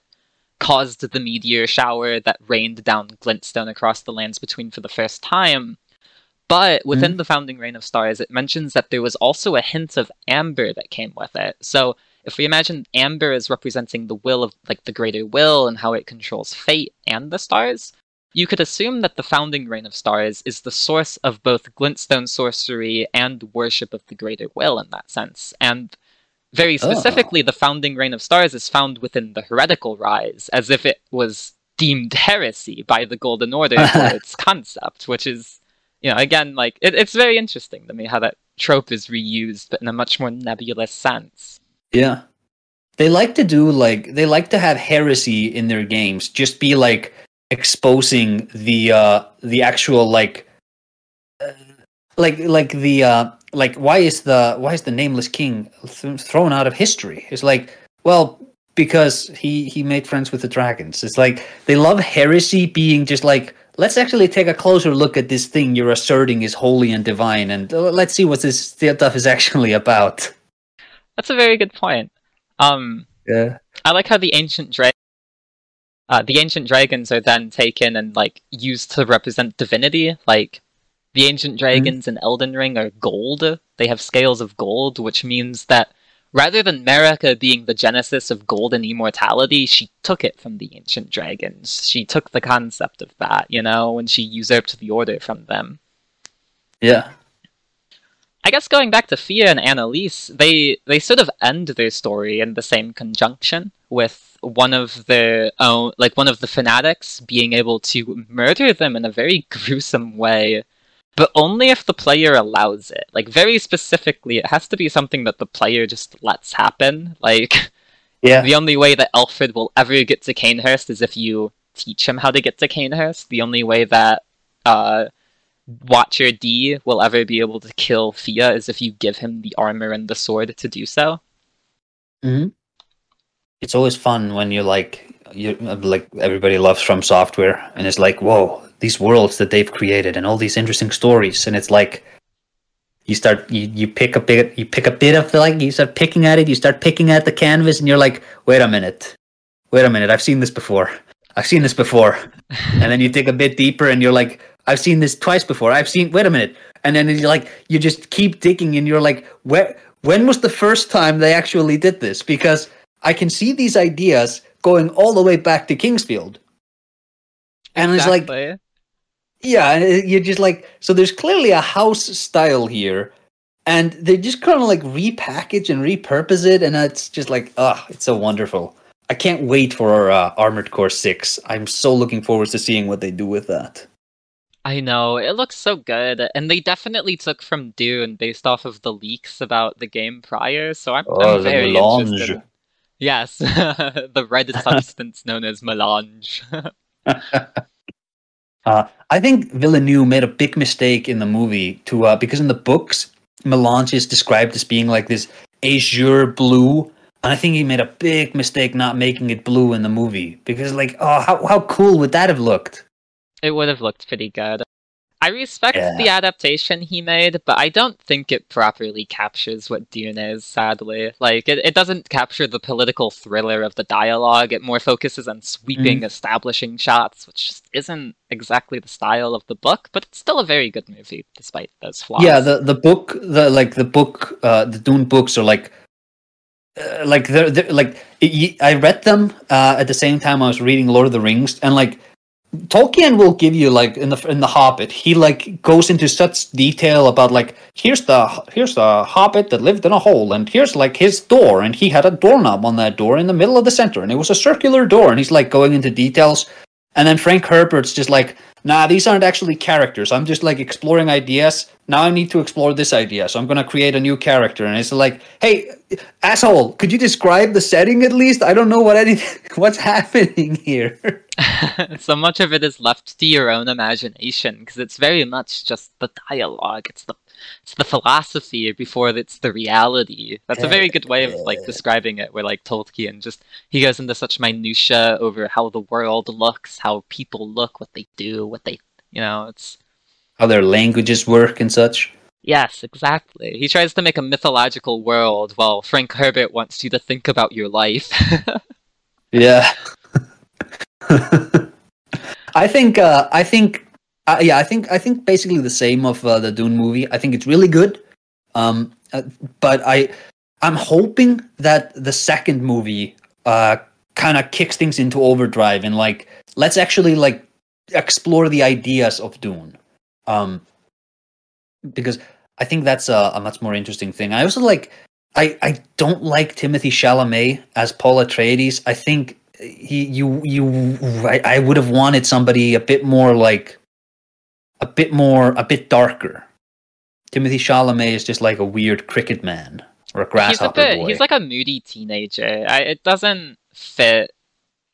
caused the meteor shower that rained down Glintstone across the lands between for the first time. But within mm-hmm. the founding reign of stars, it mentions that there was also a hint of amber that came with it. So if we imagine amber as representing the will of like the greater will and how it controls fate and the stars, you could assume that the founding reign of stars is the source of both glintstone sorcery and worship of the greater will in that sense. And very oh. specifically, oh. the founding reign of stars is found within the heretical rise, as if it was deemed heresy by the Golden Order for its concept, which is you know, again, like it, it's very interesting to me how that trope is reused, but in a much more nebulous sense. Yeah, they like to do like they like to have heresy in their games. Just be like exposing the uh the actual like uh, like like the uh like why is the why is the nameless king th- thrown out of history? It's like well because he he made friends with the dragons. It's like they love heresy being just like let's actually take a closer look at this thing you're asserting is holy and divine, and uh, let's see what this stuff is actually about. That's a very good point. Um, yeah, I like how the ancient dragon. Uh, the ancient dragons are then taken and like used to represent divinity. Like the ancient mm-hmm. dragons mm-hmm. in Elden Ring are gold. They have scales of gold, which means that rather than Marika being the genesis of golden immortality, she took it from the ancient dragons. She took the concept of that, you know, when she usurped the order from them. Yeah. I guess going back to Fia and Annalise, they they sort of end their story in the same conjunction with one of their own, like one of the fanatics being able to murder them in a very gruesome way, but only if the player allows it. Like very specifically, it has to be something that the player just lets happen. Like Yeah. the only way that Alfred will ever get to Cainhurst is if you teach him how to get to Cainhurst. The only way that uh, Watcher D will ever be able to kill Fia is if you give him the armor and the sword to do so. hmm It's always fun when you're like you like everybody loves from software and it's like whoa these worlds that they've created and all these interesting stories and it's like you start you, you pick a bit you pick a bit of the like you start picking at it you start picking at the canvas and you're like wait a minute wait a minute I've seen this before I've seen this before. And then you dig a bit deeper and you're like I've seen this twice before I've seen wait a minute. And then you're like you just keep digging and you're like where when was the first time they actually did this? Because I can see these ideas going all the way back to King's Field. And it's like, yeah, you're just like, so there's clearly a house style here, and they just kind of like repackage and repurpose it, and it's just like, ah, it's so wonderful. I can't wait for our uh, Armored Core 6. I'm so looking forward to seeing what they do with that. I know, it looks so good. And they definitely took from Dune based off of the leaks about the game prior, so I'm, Oh, I'm very melange. interested. Yes, the red substance known as melange. Uh, I think Villeneuve made a big mistake in the movie to uh, because in the books, Melange is described as being like this azure blue, and I think he made a big mistake not making it blue in the movie because, like, oh, how how cool would that have looked? It would have looked pretty good. I respect Yeah. the adaptation he made, but I don't think it properly captures what Dune is, sadly. Like, it, it doesn't capture the political thriller of the dialogue, it more focuses on sweeping, establishing shots, which just isn't exactly the style of the book, but it's still a very good movie, despite those flaws. Yeah, the the book, the like the book, uh, the Dune books are like. Uh, like they're, they're like I read them uh, at the same time I was reading Lord of the Rings, and like Tolkien will give you like in the in the Hobbit, he like goes into such detail about like here's the here's the Hobbit that lived in a hole, and here's like his door, and he had a doorknob on that door in the middle of the center, and it was a circular door, and he's like going into details, and then Frank Herbert's just like, nah, these aren't actually characters. I'm just like exploring ideas. Now I need to explore this idea, so I'm gonna create a new character, and it's like, hey, asshole, could you describe the setting at least? I don't know what anything, what's happening here. so much of it is left to your own imagination because it's very much just the dialogue. It's the it's the philosophy before it's the reality. That's a very good way of like describing it. Where like Tolkien just he goes into such minutia over how the world looks, how people look, what they do, what they you know. It's How their languages work and such. yes, exactly. He tries to make a mythological world, while Frank Herbert wants you to think about your life. Yeah. I think uh, I think uh, yeah I think I think basically the same of uh, the Dune movie. I think it's really good. Um, uh, but I I'm hoping that the second movie uh kind of kicks things into overdrive and like let's actually like explore the ideas of Dune. Um, because I think that's a, a much more interesting thing. I also like I I don't like Timothy Chalamet as Paul Atreides. I think he you you I, I would have wanted somebody a bit more like a bit more a bit darker. Timothy Chalamet is just like a weird cricket man or a he's a grasshopper bit boy. he's like a moody teenager. I, it doesn't fit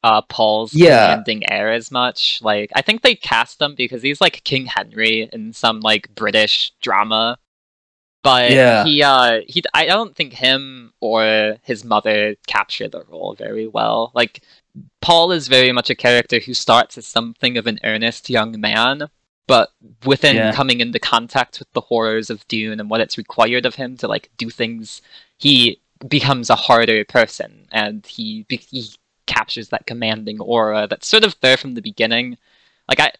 uh Paul's Yeah. commanding air as much. Like I think they cast him because he's like King Henry in some like British drama. But Yeah. he uh he I don't think him or his mother capture the role very well. Like Paul is very much a character who starts as something of an earnest young man, but within Yeah. coming into contact with the horrors of Dune and what it's required of him to like do things, he becomes a harder person, and he he captures that commanding aura that's sort of there from the beginning. Like I,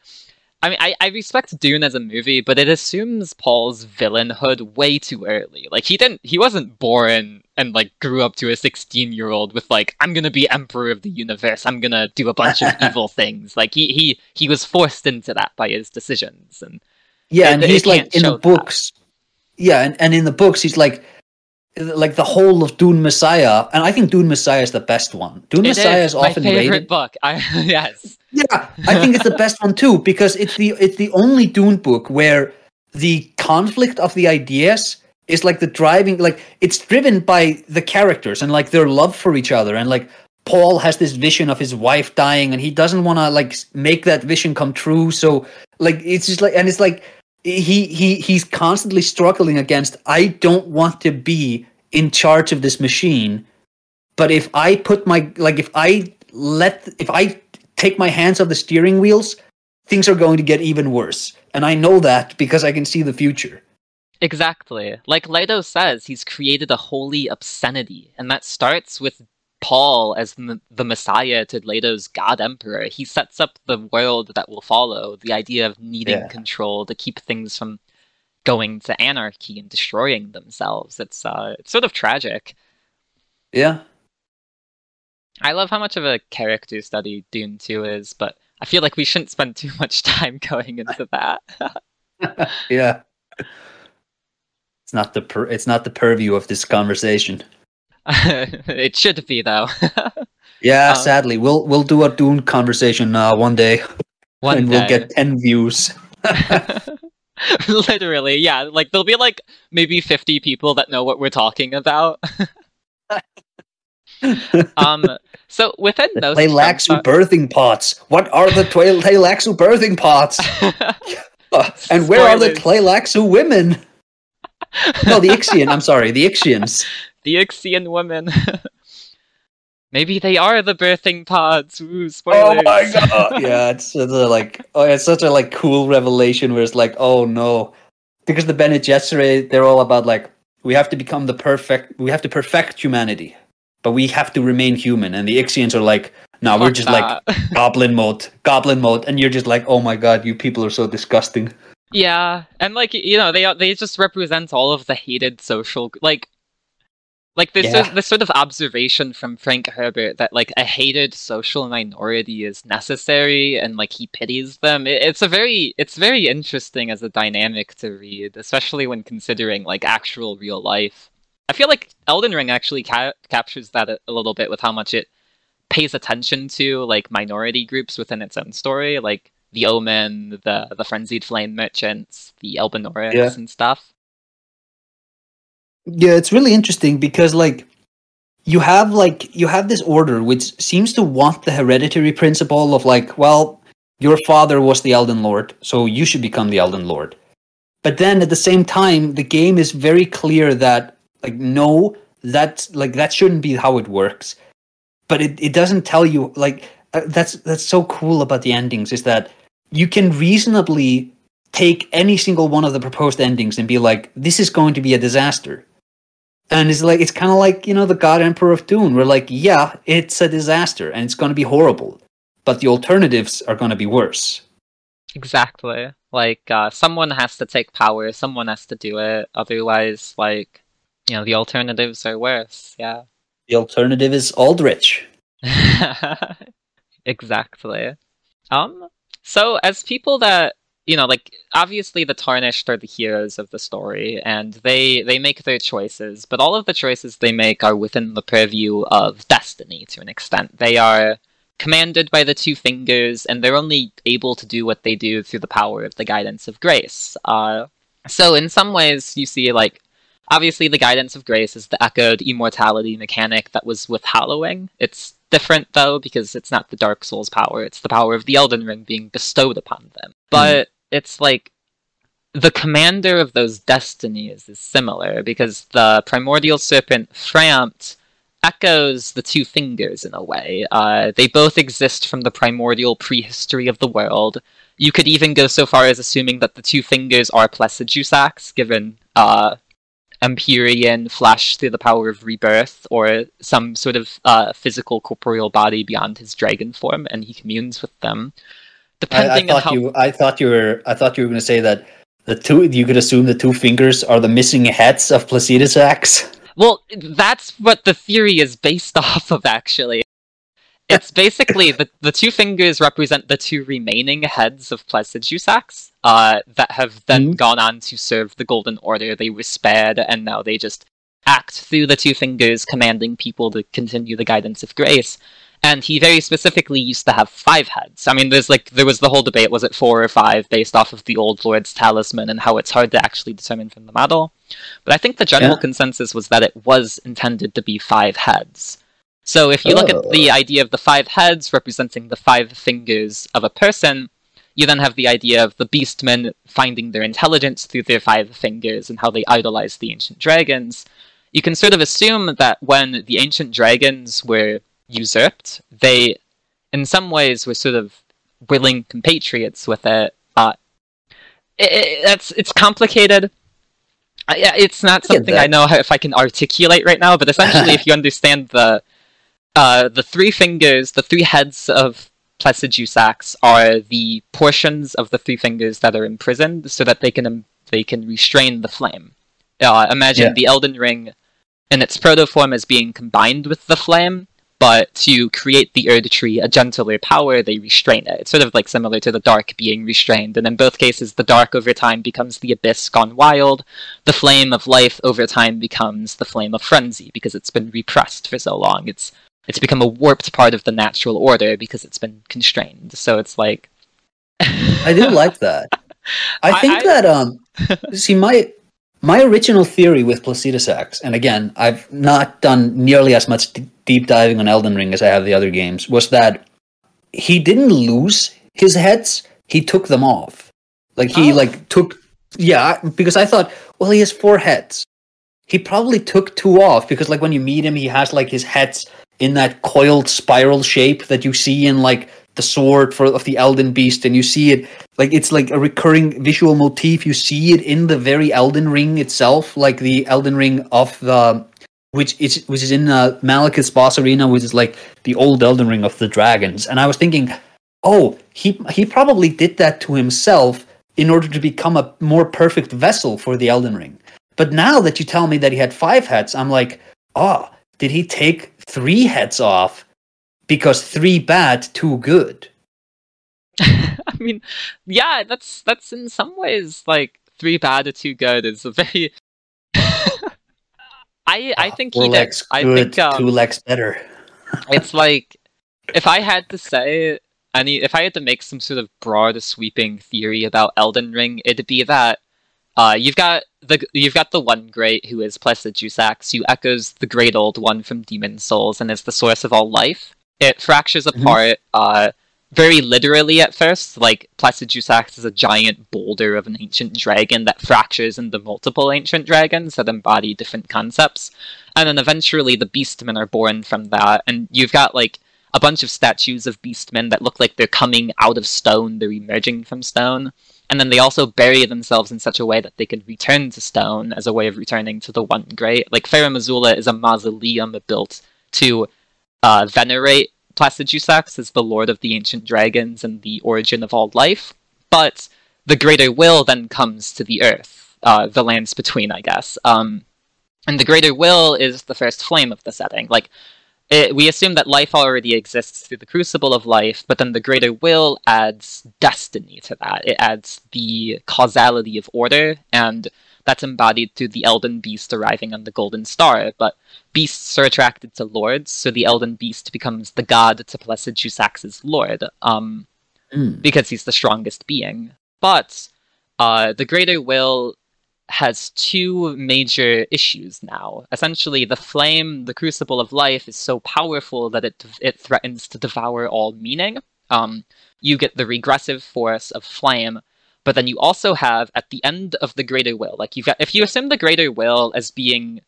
I mean, I, I respect Dune as a movie, but it assumes Paul's villainhood way too early. Like he didn't, he wasn't born and like grew up to a sixteen year old with like I'm gonna be emperor of the universe. I'm gonna do a bunch of evil things. Like he he he was forced into that by his decisions and Yeah, It- and he's like in the that. books. Yeah, and, and in the books he's like like the whole of Dune Messiah, and I think Dune Messiah is the best one. Dune It Messiah is, my often favorite rated. book. I yes. Yeah, I think it's the best one too because it's the it's the only Dune book where the conflict of the ideas is like the driving like it's driven by the characters and like their love for each other and like Paul has this vision of his wife dying and he doesn't want to like make that vision come true so like it's just like and it's like he he he's constantly struggling against I don't want to be in charge of this machine but if I put my like if I let if I take my hands off the steering wheels things are going to get even worse and I know that because I can see the future Exactly. Like Leto says, he's created a holy obscenity, and that starts with Paul as m- the Messiah to Leto's God Emperor. He sets up the world that will follow, the idea of needing Yeah. control to keep things from going to anarchy and destroying themselves. It's uh, it's sort of tragic. yeah I love how much of a character study Dune 2 is, but I feel like we shouldn't spend too much time going into that. yeah it's not the per- it's not the purview of this conversation it should be though. yeah Um, sadly we'll we'll do a dune conversation uh, one day One and day. we'll get 10 views Literally, yeah. Like there'll be like maybe fifty people that know what we're talking about. um. So within the those Tleilaxu birthing pots what are the Twe- Tleilaxu birthing pots Uh, and where are the Spoilers. Tleilaxu women no the Ixian I'm sorry the Ixians the Ixian women. maybe they are the birthing pods. Ooh, oh spoilers. Oh my god! yeah, it's such a like, oh, it's such a like cool revelation where it's like, oh no, because the Bene Gesserit, they're all about like we have to become the perfect, we have to perfect humanity, but we have to remain human. And the Ixians are like, no, we're Fuck just like goblin mode, goblin mode, and you're just like, oh my god, you people are so disgusting. Yeah, and like you know, they they just represent all of the hated social like like this Yeah. is this sort of observation from Frank Herbert that like a hated social minority is necessary and like he pities them. It, it's a very it's very interesting as a dynamic to read, especially when considering like actual real life. I feel like Elden Ring actually ca- captures that a, a little bit with how much it pays attention to like minority groups within its own story, like the Omen, the the Frenzied Flame Merchants, the Albinaurics, Yeah. and stuff. Yeah, it's really interesting because like you have like you have this order which seems to want the hereditary principle of like, well, your father was the Elden Lord, so you should become the Elden Lord. But then at the same time, the game is very clear that like no, that's like that shouldn't be how it works. But it, it doesn't tell you like uh, that's that's so cool about the endings is that you can reasonably take any single one of the proposed endings and be like, this is going to be a disaster. And it's like it's kind of like you know the God Emperor of Dune. We're like, yeah, it's a disaster and it's going to be horrible, but the alternatives are going to be worse. Exactly. Like uh, someone has to take power, someone has to do it. Otherwise, like you know, the alternatives are worse. Yeah. The alternative is Aldrich. exactly. Um. So as people that you know, like obviously the tarnished are the heroes of the story, and they they make their choices, but all of the choices they make are within the purview of destiny to an extent. They are commanded by the two fingers, and they're only able to do what they do through the power of the guidance of grace. Uh, so in some ways, you see like obviously the guidance of grace is the echoed immortality mechanic that was with Hollowing. It's different though because it's not the Dark Souls power; it's the power of the Elden Ring being bestowed upon them. But it's like the commander of those destinies is similar because the primordial serpent Frampt echoes the two fingers in a way. Uh, they both exist from the primordial prehistory of the world. You could even go so far as assuming that the two fingers are Placidusax, given uh, Empyrean flesh through the power of rebirth, or some sort of uh, physical corporeal body beyond his dragon form, and he communes with them. Depending I, I on thought how you I thought you were I thought you were going to say that the two you could assume the two fingers are the missing heads of Placidusax. Well, that's what the theory is based off of, actually. It's basically the, the two fingers represent the two remaining heads of Placidusax uh, that have then Mhm. gone on to serve the Golden Order. They were spared, and now they just act through the two fingers, commanding people to continue the guidance of grace. And he very specifically used to have five heads. I mean, there's like there was the whole debate: was it four or five, based off of the Old Lord's talisman, and how it's hard to actually determine from the model. But I think the general Yeah. consensus was that it was intended to be five heads. So if you look at the oh. idea of the five heads representing the five fingers of a person, you then have the idea of the beastmen finding their intelligence through their five fingers and how they idolize the ancient dragons. You can sort of assume that when the ancient dragons were usurped, they, in some ways, were sort of willing compatriots with it. Uh, it, it that's it's complicated. I, it's not something I know how, if I can articulate right now, but essentially, if you understand the uh, the three fingers, the three heads of Placidusax are the portions of the three fingers that are imprisoned, so that they can um, they can restrain the flame. Uh, imagine Yeah. the Elden Ring in its proto form as being combined with the flame, but to create the Erdtree a gentler power, they restrain it. It's sort of like similar to the dark being restrained, and in both cases, the dark over time becomes the abyss gone wild. The flame of life over time becomes the flame of frenzy because it's been repressed for so long. It's it's become a warped part of the natural order because it's been constrained. So it's like I do like that. I I- think I- that um see my my original theory with Placidusax, and again, I've not done nearly as much d- deep diving on Elden Ring as I have the other games, was that he didn't lose his heads, he took them off. Like he Oh. like took yeah, because I thought, well, he has four heads. He probably took two off because like when you meet him, he has like his heads in that coiled spiral shape that you see in like the sword for of the Elden Beast, and you see it like it's like a recurring visual motif. You see it in the very Elden Ring itself, like the Elden Ring of the which is which is in uh, Maliketh's boss arena, which is like the old Elden Ring of the dragons. And I was thinking, oh, he he probably did that to himself in order to become a more perfect vessel for the Elden Ring. But now that you tell me that he had five heads, I'm like, oh, did he take three heads off because three bad, two good? I mean, yeah, that's that's in some ways like three bad or two good is a very. I I think he did. legs I think um, two better. it's like if I had to say any, if I had to make some sort of broad sweeping theory about Elden Ring, it'd be that uh, you've got the you've got the one great who is Placidusax, who echoes the great old one from Demon Souls and is the source of all life. It fractures Mhm. apart uh, very literally at first. Like Placidusax is a giant boulder of an ancient dragon that fractures into multiple ancient dragons that embody different concepts. And then eventually the beastmen are born from that. And you've got like a bunch of statues of beastmen that look like they're coming out of stone they're emerging from stone. And then they also bury themselves in such a way that they can return to stone as a way of returning to the one great. Like Farum Azula is a mausoleum built to uh, venerate Placidusax is the lord of the ancient dragons and the origin of all life but the greater will then comes to the earth uh, the lands between i guess um, and the greater will is the first flame of the setting. Like, it, we assume that life already exists through the crucible of life, but then the greater will adds destiny to that. It adds the causality of order, and that's embodied through the Elden Beast arriving on the Golden Star. But beasts are attracted to lords, so the Elden Beast becomes the god to Placidusax's lord. Um, Mm. because he's the strongest being. But uh, the greater will has two major issues now. Essentially, the flame, the crucible of life, is so powerful that it it threatens to devour all meaning. Um, you get the regressive force of flame, but then you also have at the end of the greater will, like you've got if you assume the greater will as being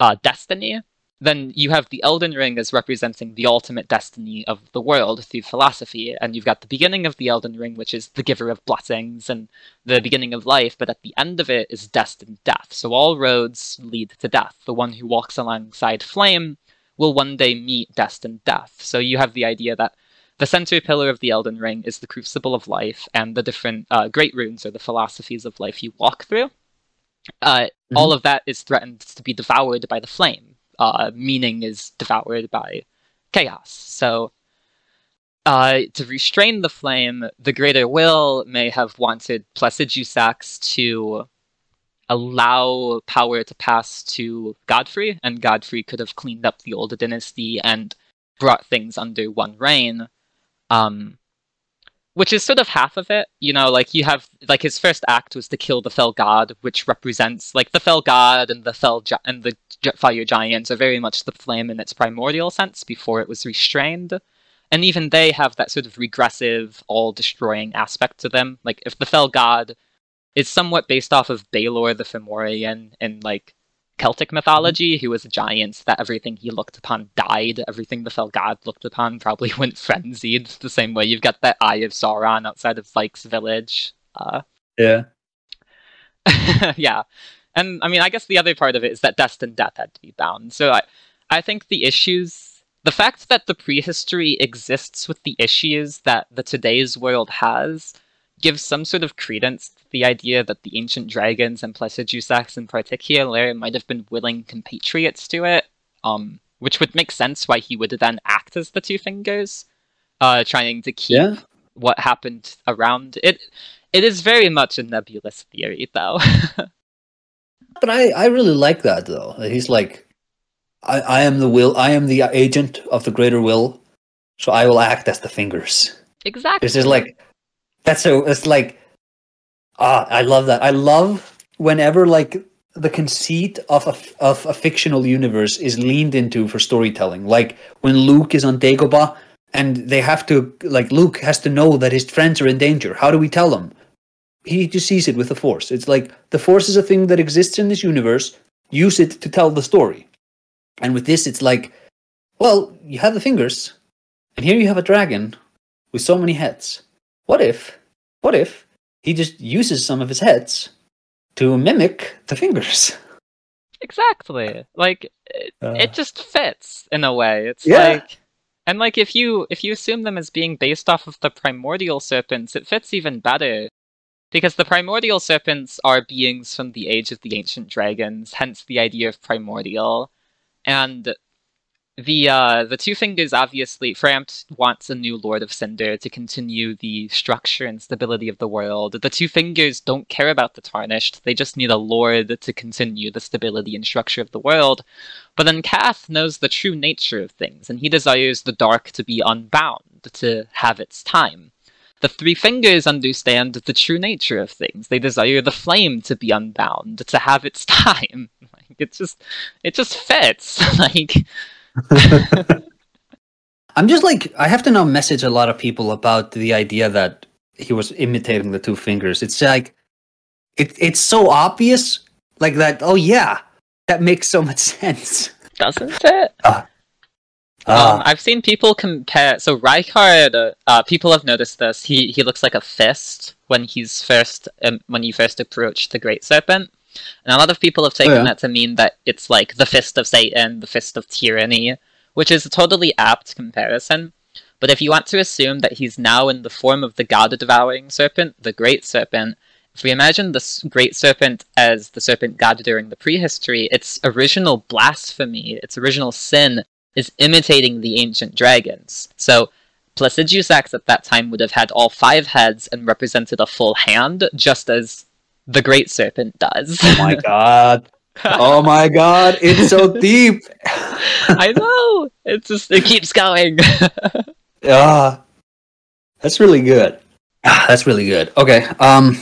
uh, destiny, then you have the Elden Ring as representing the ultimate destiny of the world through philosophy, and you've got the beginning of the Elden Ring, which is the giver of blessings and the beginning of life, but at the end of it is destined death. So all roads lead to death. The one who walks alongside flame will one day meet destined death. So you have the idea that the center pillar of the Elden Ring is the Crucible of Life and the different uh, great runes or the philosophies of life you walk through. Uh, mm-hmm. All of that is threatened to be devoured by the flame. Uh, meaning is devoured by chaos. So, uh, to restrain the flame, the Greater Will may have wanted Placidusax to allow power to pass to Godfrey, and Godfrey could have cleaned up the old dynasty and brought things under one reign. Um, which is sort of half of it. You know, like you have like his first act was to kill the fell god, which represents like the fell god and the fell gi- and the fire giants are very much the flame in its primordial sense before it was restrained. And even they have that sort of regressive, all destroying aspect to them. Like if the fell god is somewhat based off of Balor the Fomorian and like Celtic mythology, who was a giant that everything he looked upon died. Everything the fell god looked upon probably went frenzied. The same way you've got that Eye of Sauron outside of Vyke's village. Uh, yeah. yeah. And I mean, I guess the other part of it is that destined death had to be bound. So I, I think the issues, the fact that the prehistory exists with the issues that the today's world has, gives some sort of credence to the idea that the ancient dragons and Placidusax in particular might have been willing compatriots to it, um, which would make sense why he would then act as the Two Fingers, uh, trying to keep yeah. what happened around it. It is very much a nebulous theory, though. but I, I really like that though. He's like, I, I am the will, I am the agent of the greater will, so I will act as the fingers. Exactly. This is like that's so. It's like, ah, I love that. I love whenever like the conceit of a of a fictional universe is leaned into for storytelling. Like when Luke is on Dagobah and they have to like Luke has to know that his friends are in danger. How do we tell them? He just sees it with the Force. It's like the Force is a thing that exists in this universe. Use it to tell the story. And with this, it's like, well, you have the fingers, and here you have a dragon with so many heads. What if, what if he just uses some of his heads to mimic the fingers? Exactly. Like it, uh, it just fits in a way. It's yeah. like and like if you if you assume them as being based off of the primordial serpents, it fits even better. Because the primordial serpents are beings from the age of the ancient dragons, hence the idea of primordial. And the uh, the two fingers obviously Frampt wants a new Lord of Cinder to continue the structure and stability of the world. The two fingers don't care about the tarnished; they just need a lord to continue the stability and structure of the world. But then Kaathe knows the true nature of things, and he desires the dark to be unbound, to have its time. The three fingers understand the true nature of things. They desire the flame to be unbound, to have its time. Like it just, it just fits. like I'm just like I have to now message a lot of people about the idea that he was imitating the two fingers. It's like it it's so obvious like that oh yeah, that makes so much sense. Doesn't it? Uh, uh, um, I've seen people compare. So Rykard, uh, people have noticed this. He he looks like a fist when he's first um, when you first approach the Great Serpent. And a lot of people have taken oh, yeah. that to mean that it's like the fist of Satan, the fist of tyranny, which is a totally apt comparison. But if you want to assume that he's now in the form of the god devouring serpent, the great serpent, if we imagine the great serpent as the serpent god during the prehistory, its original blasphemy, its original sin, is imitating the ancient dragons. So Placidusax at that time would have had all five heads and represented a full hand, just as the Great Serpent does. Oh my god. oh my god, it's so deep. I know. It just it keeps going. Ah. that's really good. Ah, that's really good. Okay. Um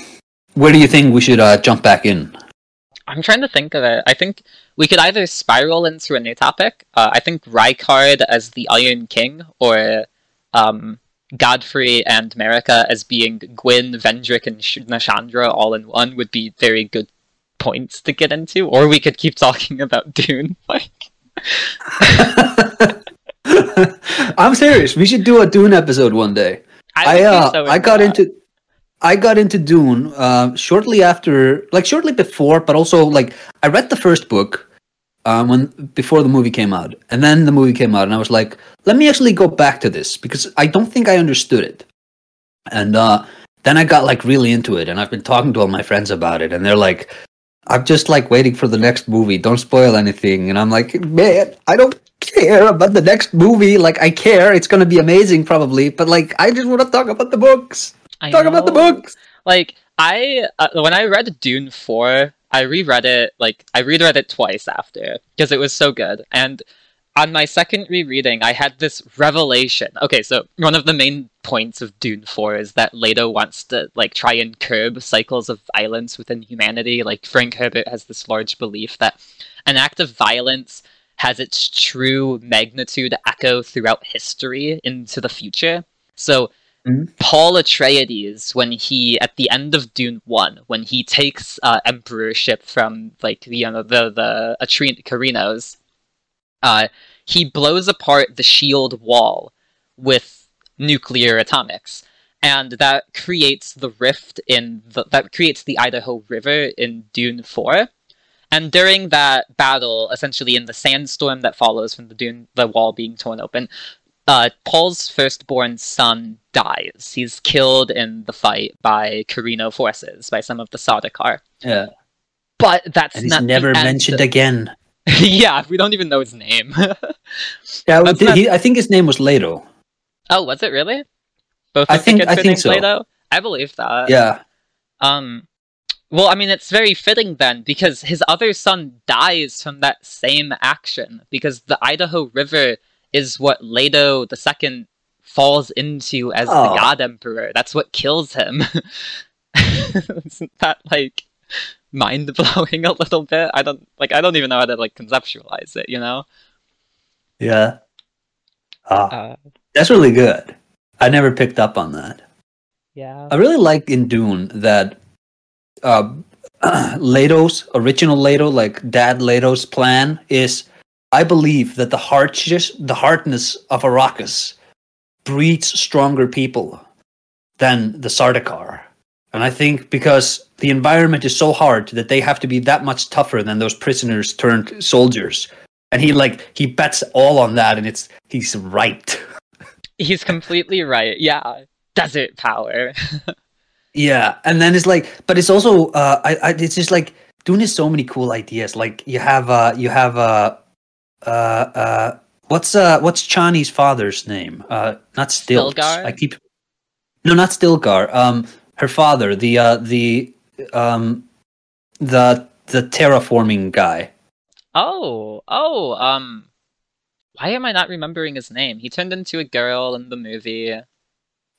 where do you think we should uh, jump back in? I'm trying to think of it. I think we could either spiral into a new topic. Uh, I think Rykard as the Iron King, or um, Godfrey and Marika as being Gwyn, Vendrick, and Nashandra all in one would be very good points to get into. Or we could keep talking about Dune. Like, I'm serious. We should do a Dune episode one day. I, I uh, so I got that. into I got into Dune uh, shortly after, like shortly before, but also like I read the first book, um, when before the movie came out, and then the movie came out, and I was like, let me actually go back to this because I don't think I understood it. And uh, then I got like really into it, and I've been talking to all my friends about it, and they're like, I'm just like waiting for the next movie. Don't spoil anything. And I'm like, man, I don't care about the next movie. Like, I care. It's gonna be amazing, probably. But like, I just want to talk about the books. I talk about the books. Like I uh, when I read Dune four, I reread it like I reread it twice after because it was so good. And on my second rereading, I had this revelation. Okay, so one of the main points of Dune four is that Leto wants to like try and curb cycles of violence within humanity. Like Frank Herbert has this large belief that an act of violence has its true magnitude echo throughout history into the future. So Mhm. Paul Atreides, when he at the end of Dune One, when he takes uh, emperorship from like you know the the Atre- Corrinos, uh, he blows apart the shield wall with nuclear atomics, and that creates the rift in the, that creates the Idaho River in Dune Four. And during that battle, essentially in the sandstorm that follows from the dune, the wall being torn open, uh, Paul's firstborn son dies. He's killed in the fight by Corrino forces, by some of the Sardaukar. Yeah, But that's and he's never mentioned again. yeah, we don't even know his name. Yeah, he- not- he- I think his name was Leto. oh, was it really? Both I think- I think so. Leto? I believe that. Yeah, Um, well, I mean, it's very fitting then because his other son dies from that same action because the Idaho River is what Leto the second falls into as the Oh. God Emperor. That's what kills him. Isn't that like mind blowing a little bit? I don't like. I don't even know how to like conceptualize it. You know? yeah. Ah, Uh, that's really good. I never picked up on that. yeah. I really like in Dune that uh, Leto's original Leto, like Dad Leto's plan is, I believe that the hardness, the hardness of Arrakis breeds stronger people than the Sardaukar. And I think because the environment is so hard that they have to be that much tougher than those prisoners turned soldiers. And he like he bets all on that, and it's he's right. He's completely right. Yeah. Desert power. Yeah, and then it's like, but it's also, uh, I, I, it's just like Dune is so many cool ideas. Like you have, uh, you have, uh, uh, uh, what's, uh, what's Chani's father's name? Uh, not Stilts. Stilgar? I keep, no, not Stilgar. Um, her father, the, uh, the, um, the, the terraforming guy. Oh, oh, um, why am I not remembering his name? He turned into a girl in the movie.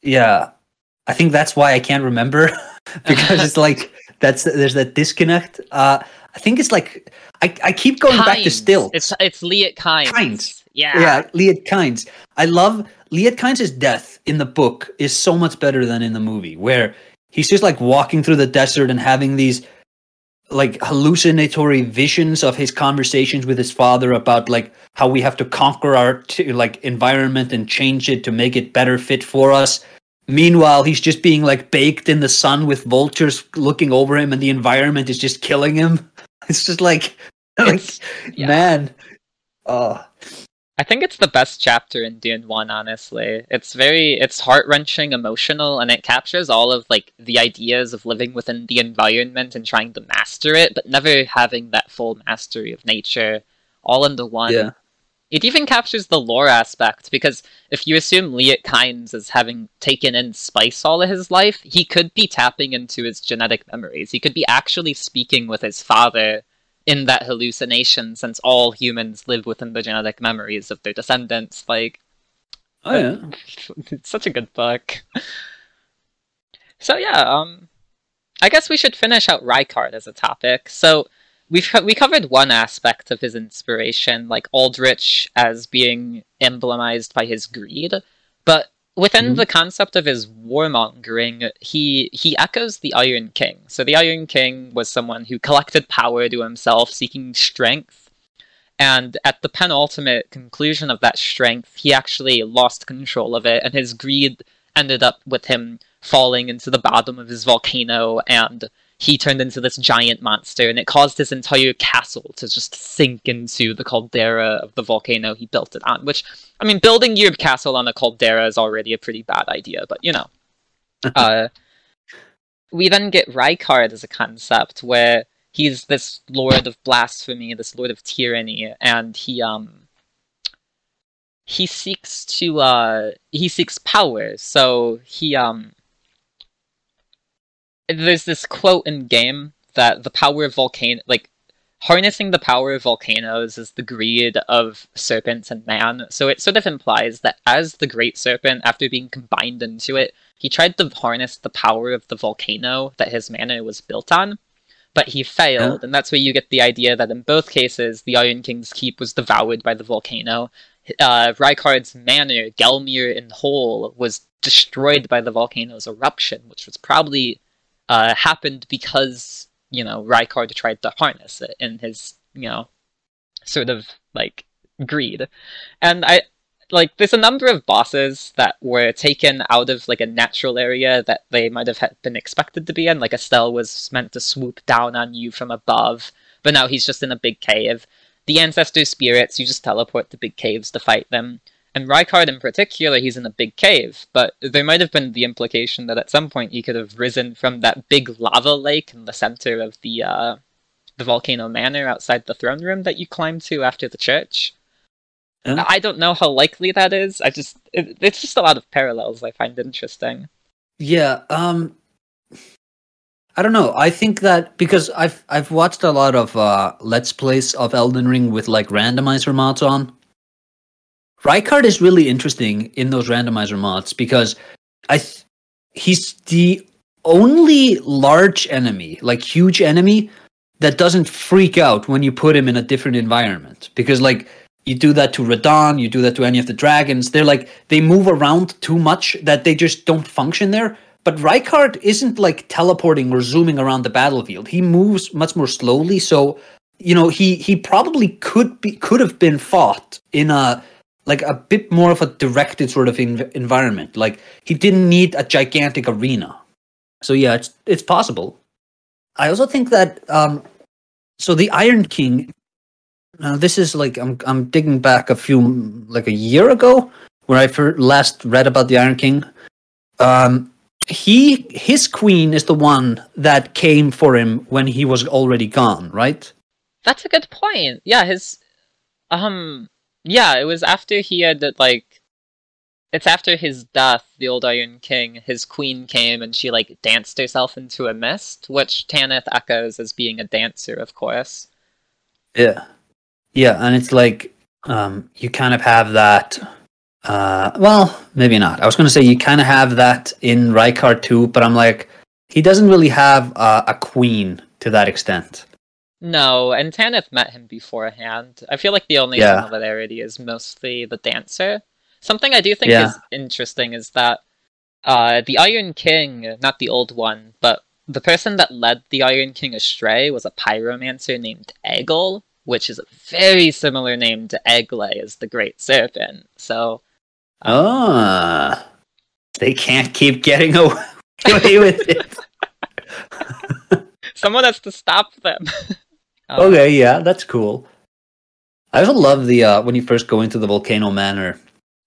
Yeah, I think that's why I can't remember because it's like that's there's that disconnect. Uh, I think it's like I, I keep going back to still. It's it's Liet Kynes. Kynes. Yeah. yeah, Liet Kynes. I love Liet Kynes' death in the book is so much better than in the movie, where he's just like walking through the desert and having these like hallucinatory visions of his conversations with his father about like how we have to conquer our t- like environment and change it to make it better fit for us. Meanwhile, he's just being like baked in the sun with vultures looking over him, and the environment is just killing him. It's just like, like It's- yeah. man, oh. I think it's the best chapter in Dune 1, honestly. It's very it's heart-wrenching, emotional, and it captures all of like the ideas of living within the environment and trying to master it, but never having that full mastery of nature all in the one. Yeah. It even captures the lore aspect because if you assume Liet Kynes as having taken in spice all of his life, he could be tapping into his genetic memories. He could be actually speaking with his father in that hallucination since all humans live within the genetic memories of their descendants. Like, Oh yeah. it's such a good book. So yeah, um, I guess we should finish out Rykard as a topic. So we've we covered one aspect of his inspiration, like Aldrich as being emblemized by his greed, but within Mhm. the concept of his warmongering, he he echoes the Iron King. So the Iron King was someone who collected power to himself, seeking strength. And at the penultimate conclusion of that strength, he actually lost control of it, and his greed ended up with him falling into the bottom of his volcano and he turned into this giant monster, and it caused his entire castle to just sink into the caldera of the volcano he built it on. Which, I mean, building your castle on a caldera is already a pretty bad idea, but you know. uh, we then get Rykard as a concept, where he's this lord of blasphemy, this lord of tyranny, and he um he seeks to uh he seeks power. So he um there's this quote in game that the power of volcano like harnessing the power of volcanoes is the greed of serpents and man. So it sort of implies that as the great serpent, after being combined into it, he tried to harness the power of the volcano that his mana was built on, but he failed, and that's where you get the idea that in both cases, the Iron King's keep was devoured by the volcano. Uh, Rykard's manor, Gelmir in whole, was destroyed by the volcano's eruption, which was probably uh, happened because you know Rykard tried to harness it in his you know sort of like greed, and I like there's a number of bosses that were taken out of like a natural area that they might have been expected to be in. Like Astel was meant to swoop down on you from above, but now he's just in a big cave. The ancestor spirits, you just teleport to big caves to fight them. And Rykard in particular, he's in a big cave, but there might have been the implication that at some point he could have risen from that big lava lake in the center of the uh, the volcano manor outside the throne room that you climbed to after the church. I don't know how likely that is. I just it, it's just a lot of parallels I find interesting. Yeah, um I don't know. I think that because I've I've watched a lot of uh let's plays of Elden Ring with like randomizer mods on. Rykard is really interesting in those randomizer mods because I th- he's the only large enemy, like huge enemy that doesn't freak out when you put him in a different environment because like you do that to Radahn, you do that to any of the dragons. They're like they move around too much that they just don't function there. But Rykard isn't like teleporting or zooming around the battlefield. He moves much more slowly, so you know he he probably could be could have been fought in a like a bit more of a directed sort of environment. Like he didn't need a gigantic arena. So yeah, it's it's possible. I also think that um, so the Iron King now this is like I'm I'm digging back a few like a year ago where I first last read about the Iron King. Um, he his queen is the one that came for him when he was already gone, right? That's a good point. Yeah, his um yeah, it was after he had like it's after his death, the old Iron King, his queen came and she like danced herself into a mist, which Tanith echoes as being a dancer, of course. Yeah. Yeah, and it's like um, you kind of have that. Uh, well, maybe not. I was to say you kind of have that in Rykard too, but I'm like, he doesn't really have uh, a queen to that extent. No, and Tanith met him beforehand. I feel like the only yeah. similarity is mostly the dancer. Something I do think yeah. is interesting is that uh, the Iron King, not the old one, but the person that led the Iron King astray was a pyromancer named Eygil, which is a very similar name to Eiglay as the Great Serpent. So. Um, ah. They can't keep getting away with it. Someone has to stop them. um, okay, yeah, that's cool. I also love the uh, when you first go into the volcano manor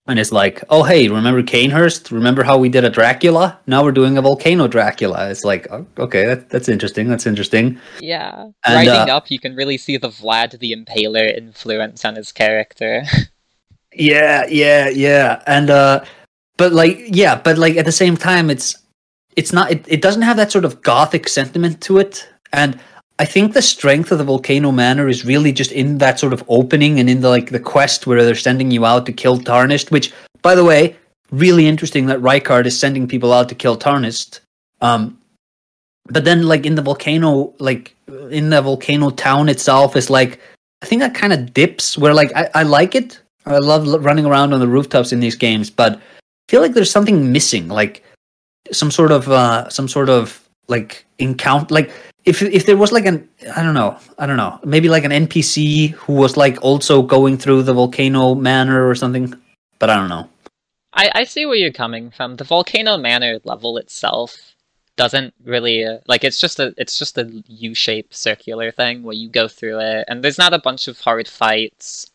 and it's like, oh hey, remember Cainhurst? Remember how we did a Dracula? Now we're doing a volcano Dracula. It's like, oh, okay, that, that's interesting. That's interesting. Yeah, and, uh, up, you can really see the Vlad the Impaler influence on his character. yeah, yeah, yeah, and uh, but like, yeah, but like at the same time, it's it's not. It, it doesn't have that sort of gothic sentiment to it, and I think the strength of the Volcano Manor is really just in that sort of opening and in the like the quest where they're sending you out to kill Tarnished. Which, by the way, really interesting that Rykard is sending people out to kill Tarnished. Um, but then like in the volcano, like in the volcano town itself, is like I think that kind of dips where like I, I like it. I love running around on the rooftops in these games, but I feel like there's something missing, like some sort of uh some sort of like encounter like if if there was like an I don't know I don't know maybe like an NPC who was like also going through the volcano manor or something, but I don't know. I I see where you're coming from. The volcano manor level itself doesn't really uh, like it's just a it's just a U-shaped circular thing where you go through it, and there's not a bunch of hard fights.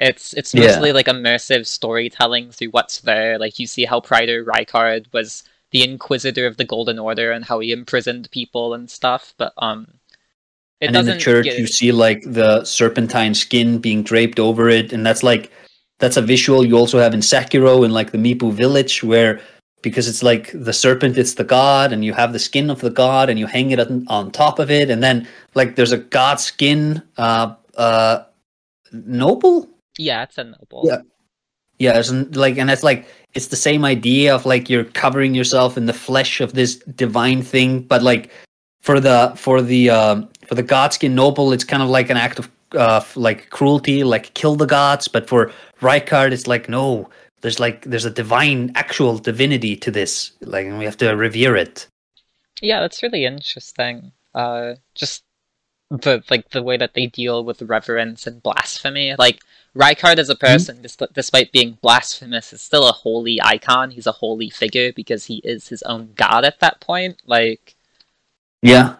It's it's Yeah. mostly like immersive storytelling through what's there. Like you see how Praetor Rykard was the Inquisitor of the Golden Order and how he imprisoned people and stuff, but um, it and in the church, get- you see like the serpentine skin being draped over it, and that's like that's a visual you also have in Sekiro in like the Mibu village, where because it's like the serpent, it's the god, and you have the skin of the god, and you hang it on, on top of it, and then like there's a god skin, uh, uh, noble. yeah, it's a noble. Yeah. Yeah, it's like, and it's like it's the same idea of like you're covering yourself in the flesh of this divine thing, but like for the for the um, for the godskin noble, it's kind of like an act of uh, like cruelty, like kill the gods. But for Rykard, it's like no, there's like there's a divine, actual divinity to this, like, and we have to revere it. Yeah, that's really interesting. Uh, just the like the way that they deal with reverence and blasphemy. Like Rykard as a hmm? person, dis- despite being blasphemous, is still a holy icon. He's a holy figure because he is his own god at that point. Like Yeah,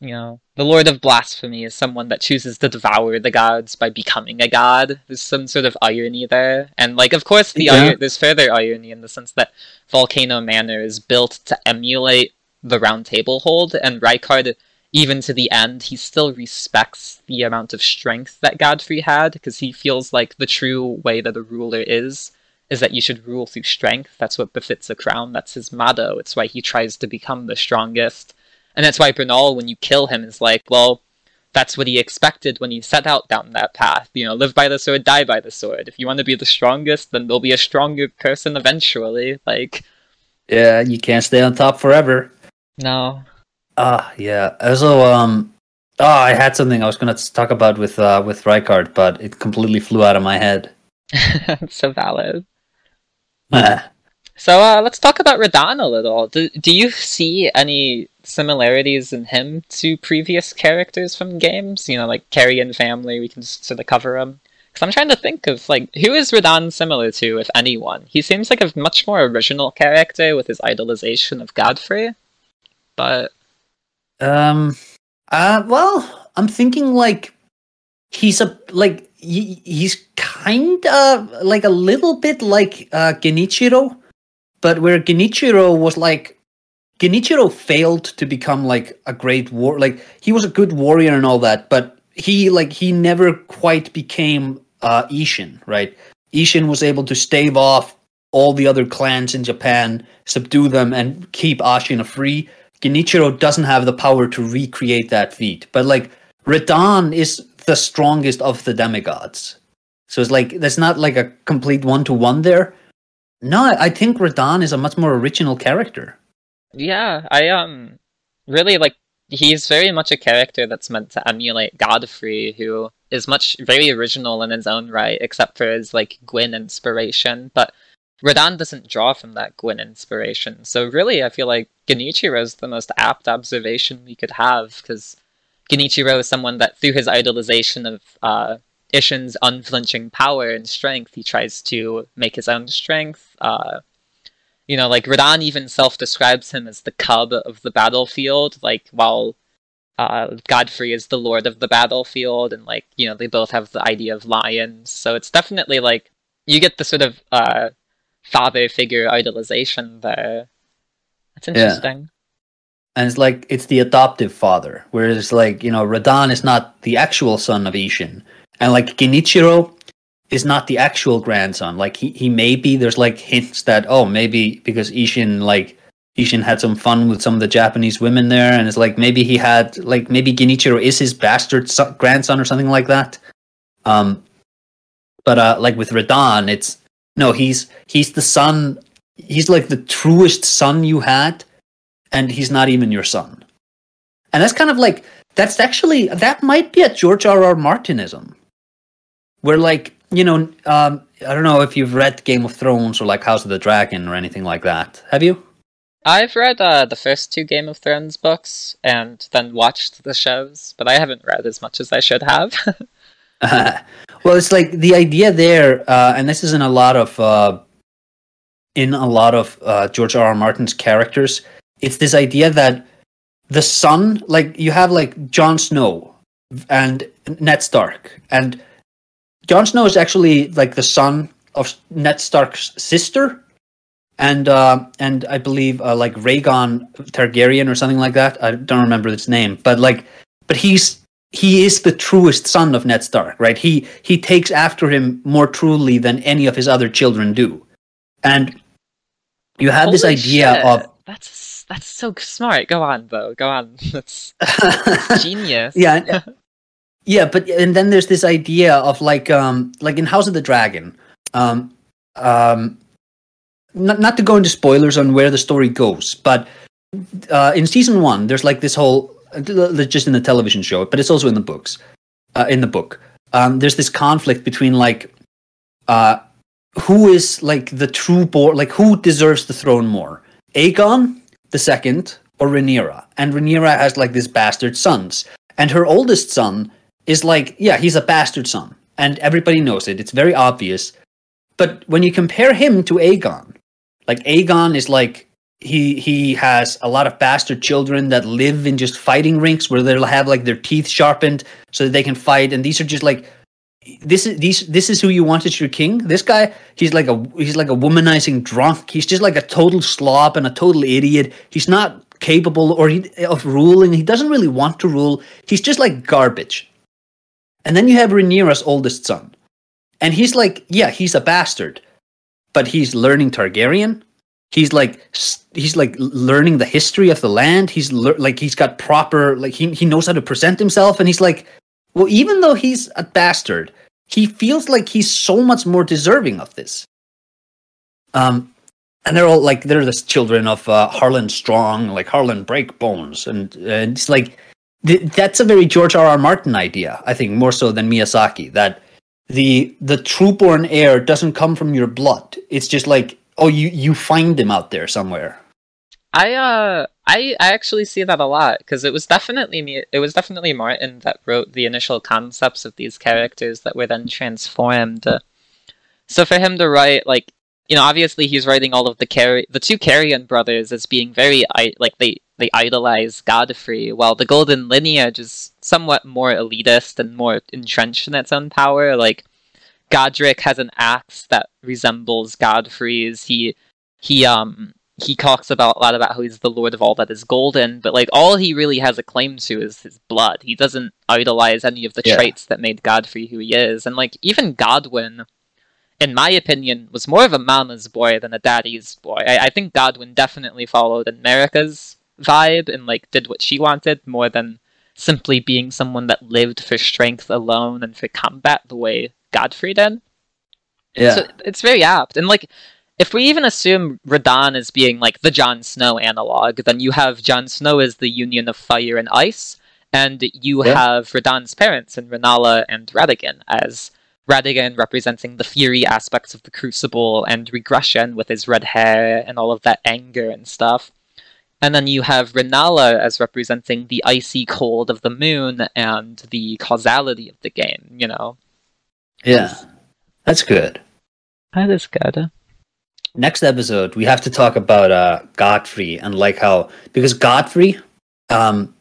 you know, the Lord of Blasphemy is someone that chooses to devour the gods by becoming a god. There's some sort of irony there, and like, of course, the Yeah. ir- there's further irony in the sense that Volcano Manor is built to emulate the Round Table Hold, and Rykard, even to the end, he still respects the amount of strength that Godfrey had because he feels like the true way that a ruler is is that you should rule through strength. That's what befits a crown. That's his motto. It's why he tries to become the strongest. And that's why Bernahl, when you kill him, is like, well, that's what he expected when he set out down that path. You know, live by the sword, die by the sword. If you want to be the strongest, then there'll be a stronger person eventually. Like, yeah, you can't stay on top forever. no. Ah, yeah. Also, um, oh, I had something I was gonna talk about with uh with Rykard, but it completely flew out of my head. so valid. So uh, let's talk about Radahn a little. Do, do you see any similarities in him to previous characters from games? You know, like Carrion family. We can just sort of cover them. Because I'm trying to think of like who is Radahn similar to, if anyone. He seems like a much more original character with his idolization of Godfrey. But Um, uh, well, I'm thinking like he's a like he, he's kind of like a little bit like uh Genichiro, but where Genichiro was like Genichiro failed to become like a great war like he was a good warrior and all that, but he like he never quite became uh Ishin, right? Ishin was able to stave off all the other clans in Japan, subdue them, and keep Ashina free. Genichiro doesn't have the power to recreate that feat, but like Radahn is the strongest of the demigods. So it's like there's not like a complete one to one there. No, I think Radahn is a much more original character. yeah, I um really like he's very much a character that's meant to emulate Godfrey, who is much very original in his own right, except for his like Gwyn inspiration. But Radahn doesn't draw from that Gwyn inspiration. So really, I feel like Genichiro is the most apt observation we could have because Genichiro is someone that, through his idolization of uh, Ishin's unflinching power and strength, he tries to make his own strength. Uh, you know, like Radahn even self-describes him as the cub of the battlefield, like while uh, Godfrey is the lord of the battlefield, and like you know they both have the idea of lions. So it's definitely like you get the sort of uh, father figure idolization there. That's Yeah. interesting. And it's like it's the adoptive father, whereas like, you know, Radahn is not the actual son of Ishin. And like Genichiro is not the actual grandson. Like he, he may be there's like hints that oh maybe because Ishin like Ishin had some fun with some of the Japanese women there, and it's like maybe he had like maybe Genichiro is his bastard son, grandson or something like that. Um, but uh, like with Radahn, it's no, he's he's the son. He's like the truest son you had, and he's not even your son. And that's kind of like that's actually that might be a George R. R. Martinism, where like you know um, I don't know if you've read Game of Thrones or like House of the Dragon or anything like that. Have you? I've read uh, the first two Game of Thrones books and then watched the shows, but I haven't read as much as I should have. well, it's like the idea there, uh, and this is in a lot of uh, in a lot of uh, George R. R. Martin's characters. it's this idea that the son, like you have like Jon Snow and Ned Stark, and Jon Snow is actually like the son of Ned Stark's sister, and uh, and I believe uh, like Rhaegon Targaryen or something like that. I don't remember its name, but like, but he's he is the truest son of Ned Stark, right? He he takes after him more truly than any of his other children do, and you have Holy this idea shit. of that's that's so smart. Go on, though, Go on. That's genius. yeah yeah but and then there's this idea of like um like in house of the dragon um um not, not to go into spoilers on where the story goes but uh in season one there's like this whole just in the television show but it's also in the books uh, in the book. Um there's this conflict between like uh who is like the true born like who deserves the throne more? Aegon the second or rhaenyra? And rhaenyra has like this bastard sons. And her oldest son is like yeah he's a bastard son and everybody knows it. It's very obvious. But when you compare him to aegon like aegon is like he he has a lot of bastard children that live in just fighting rinks where they'll have like their teeth sharpened so that they can fight. And these are just like this is these this is who you want as your king? This guy he's like a he's like a womanizing drunk. He's just like a total slob and a total idiot. He's not capable or he, of ruling. He doesn't really want to rule. He's just like garbage. And then you have Rhaenyra's oldest son. And he's like, yeah, he's a bastard, but he's learning Targaryen. He's like he's like learning the history of the land. He's lear- like he's got proper like he he knows how to present himself and he's like, well, even though he's a bastard, he feels like he's so much more deserving of this. Um and they're all like they're the children of uh, Harlan Strong, like Harlan Breakbones, and, and it's like th- that's a very George R. R. Martin idea, I think, more so than Miyazaki. That the the trueborn heir doesn't come from your blood. It's just like oh, you you find him out there somewhere. I uh I I actually see that a lot because it was definitely me it was definitely Martin that wrote the initial concepts of these characters that were then transformed. So for him to write like you know obviously he's writing all of the Car- the two Carrion brothers as being very like they they idolize Godfrey while the Golden Lineage is somewhat more elitist and more entrenched in its own power like Godrick has an axe that resembles Godfrey's he he um he talks about a lot about how he's the lord of all that is golden, but like all he really has a claim to is his blood. He doesn't idolize any of the Yeah. traits that made Godfrey who he is. And like even Godwyn, in my opinion, was more of a mama's boy than a daddy's boy. I, I think Godwyn definitely followed Marika's vibe and like did what she wanted more than simply being someone that lived for strength alone and for combat the way Godfrey did. So it's very apt. And like if we even assume Radahn as being like the Jon Snow analog, then you have Jon Snow as the union of fire and ice, and you Yeah. have Radahn's parents in Renala and Radagon as Radagon representing the fury aspects of the Crucible and regression with his red hair and all of that anger and stuff. And then you have Renala as representing the icy cold of the moon and the causality of the game, you know. Yeah, that's good. That is good. next episode we have to talk about uh Godfrey and like how because Godfrey um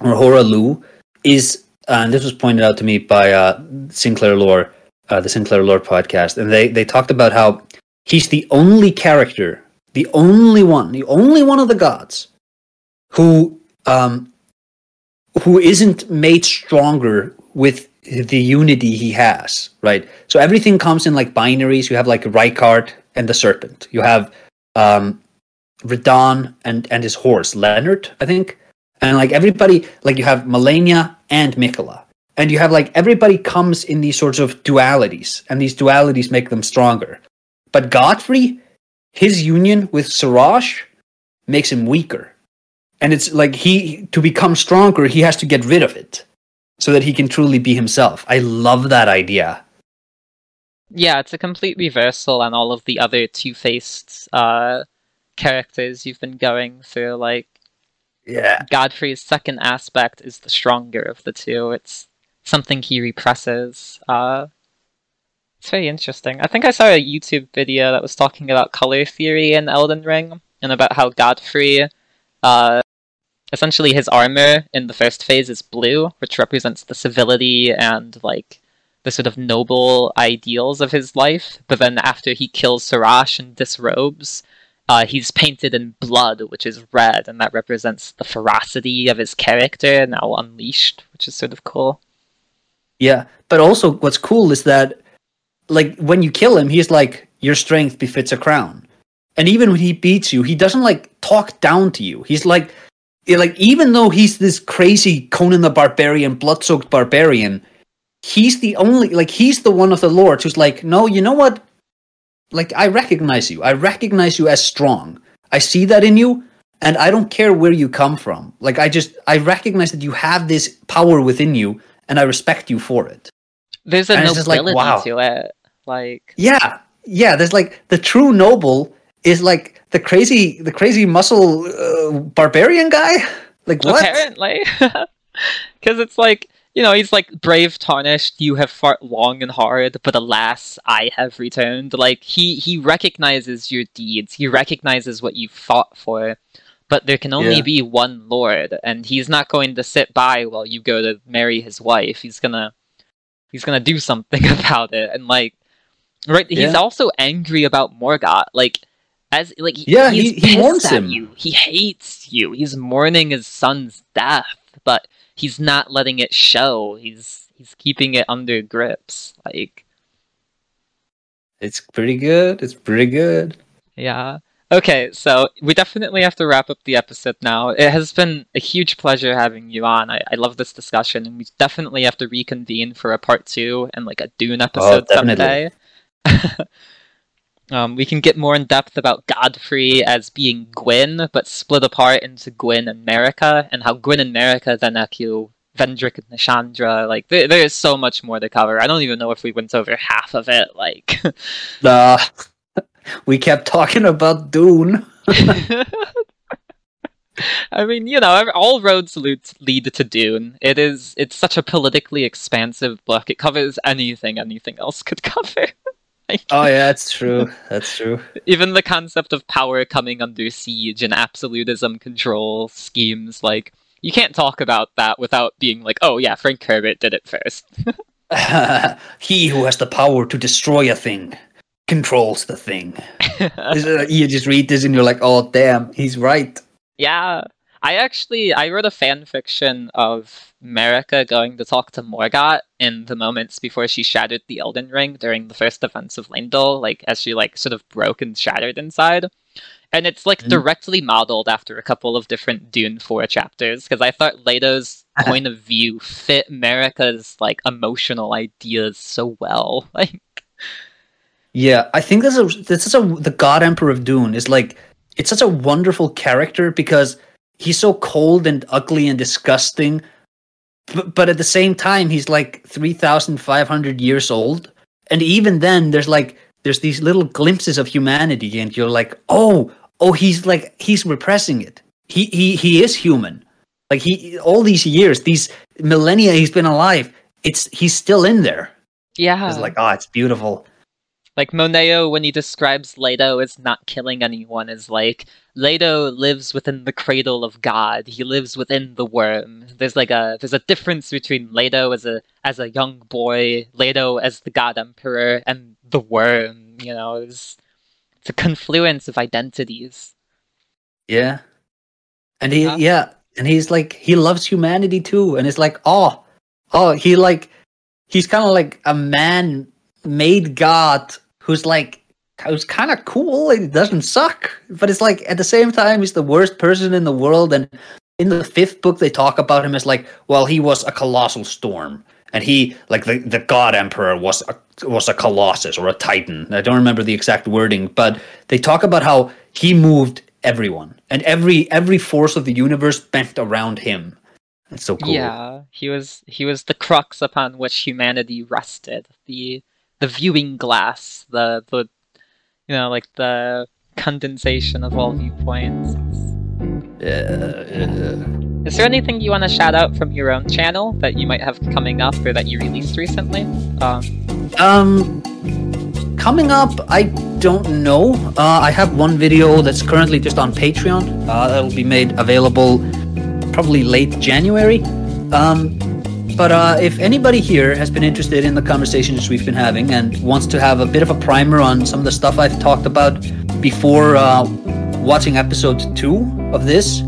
or Hoarah Loux is uh, and this was pointed out to me by uh Sinclair Lore uh, the Sinclair Lore podcast and they they talked about how he's the only character the only one the only one of the gods who um who isn't made stronger with the unity he has, right? So everything comes in like binaries. You have like Rykard and the serpent. You have um Radahn and and his horse Leonard, I think. And like everybody, like you have Malenia and Miquella. And you have like everybody comes in these sorts of dualities, and these dualities make them stronger. But Godfrey, his union with Serosh makes him weaker. And it's like he to become stronger, he has to get rid of it so that he can truly be himself. I love that idea. Yeah, it's a complete reversal on all of the other two-faced uh, characters you've been going through. Like Yeah. Godfrey's second aspect is the stronger of the two. It's something he represses. Uh, it's very interesting. I think I saw a YouTube video that was talking about color theory in Elden Ring and about how Godfrey Uh, essentially, his armor in the first phase is blue, which represents the civility and like the sort of noble ideals of his life. But then after he kills Serosh and disrobes, uh, he's painted in blood, which is red, and that represents the ferocity of his character now unleashed, which is sort of cool. Yeah, but also what's cool is that, like, when you kill him, he's like, "Your strength befits a crown," and even when he beats you, he doesn't like talk down to you. He's like, like even though he's this crazy Conan the Barbarian, blood-soaked barbarian, he's the only like he's the one of the lords who's like, no, you know what? like I recognize you. I recognize you as strong. I see that in you and I don't care where you come from. Like I just I recognize that you have this power within you and I respect you for it. There's a and nobility like, wow. to it. Like Yeah. Yeah, there's like the true noble is like the crazy the crazy muscle uh, barbarian guy? Like what? Apparently. Cuz it's like you know, he's like brave tarnished, you have fought long and hard, but alas, I have returned. Like he he recognizes your deeds, he recognizes what you fought for, but there can only yeah. be one lord, and he's not going to sit by while you go to marry his wife. He's gonna he's gonna do something about it, and like right, he's yeah. also angry about Morgott. Like as like yeah, he he mourns him. You. He hates you. He's mourning his son's death, but he's not letting it show. He's he's keeping it under grips. Like it's pretty good. It's pretty good. Yeah. Okay, so we definitely have to wrap up the episode now. It has been a huge pleasure having you on. I, I love this discussion, and we definitely have to reconvene for a part two and like a Dune oh, episode oh, someday. Um, we can get more in depth about Godfrey as being Gwyn, but split apart into Gwyn and Marika, and how Gwyn and Marika then echo Vendrick and Nashandra. Like, there, there is so much more to cover. I don't even know if we went over half of it. Like, uh, we kept talking about Dune. I mean, you know, all roads lead to Dune. It is, it's such a politically expansive book. It covers anything anything else could cover. Like, oh yeah, that's true. That's true. Even the concept of power coming under siege and absolutism control schemes, like you can't talk about that without being like, oh yeah, Frank Herbert did it first. he who has the power to destroy a thing controls the thing. you just read this and you're like, oh damn, he's right. Yeah. I actually I wrote a fan fiction of Marika going to talk to Morgott in the moments before she shattered the Elden Ring during the first defense of Leyndell, like as she like sort of broke and shattered inside. And it's like mm. directly modeled after a couple of different Dune 4 chapters, because I thought Leto's point of view fit Marika's like emotional ideas so well. Like Yeah, I think this is this is a the God Emperor of Dune is like it's such a wonderful character because he's so cold and ugly and disgusting but, but at the same time he's like 3500 years old. And even then there's like there's these little glimpses of humanity and you're like oh oh he's like he's repressing it. He he he is human. Like he all these years these millennia he's been alive it's he's still in there. Yeah. It's like oh it's beautiful like Moneo, when he describes Leto as not killing anyone, is like Leto lives within the cradle of God. He lives within the worm. There's like a there's a difference between Leto as a as a young boy, Leto as the God Emperor, and the worm. You know, it's it's a confluence of identities. Yeah, and he yeah, and he's like he loves humanity too, and it's like oh oh he like he's kind of like a man made God who's like who's kind of cool and doesn't suck, but it's like at the same time he's the worst person in the world. And in the fifth book, they talk about him as like, well, he was a colossal storm, and he like the the God Emperor was a was a colossus or a titan. I don't remember the exact wording, but they talk about how he moved everyone and every every force of the universe bent around him. It's so cool. Yeah, he was he was the crux upon which humanity rested. The the viewing glass, the the you know like the condensation of all viewpoints. Yeah, yeah. Is there anything you want to shout out from your own channel that you might have coming up or that you released recently? Um, um coming up, I don't know. Uh, I have one video that's currently just on Patreon. Uh, that'll be made available probably late January. Um, but uh, if anybody here has been interested in the conversations we've been having and wants to have a bit of a primer on some of the stuff I've talked about before uh, watching episode two of this,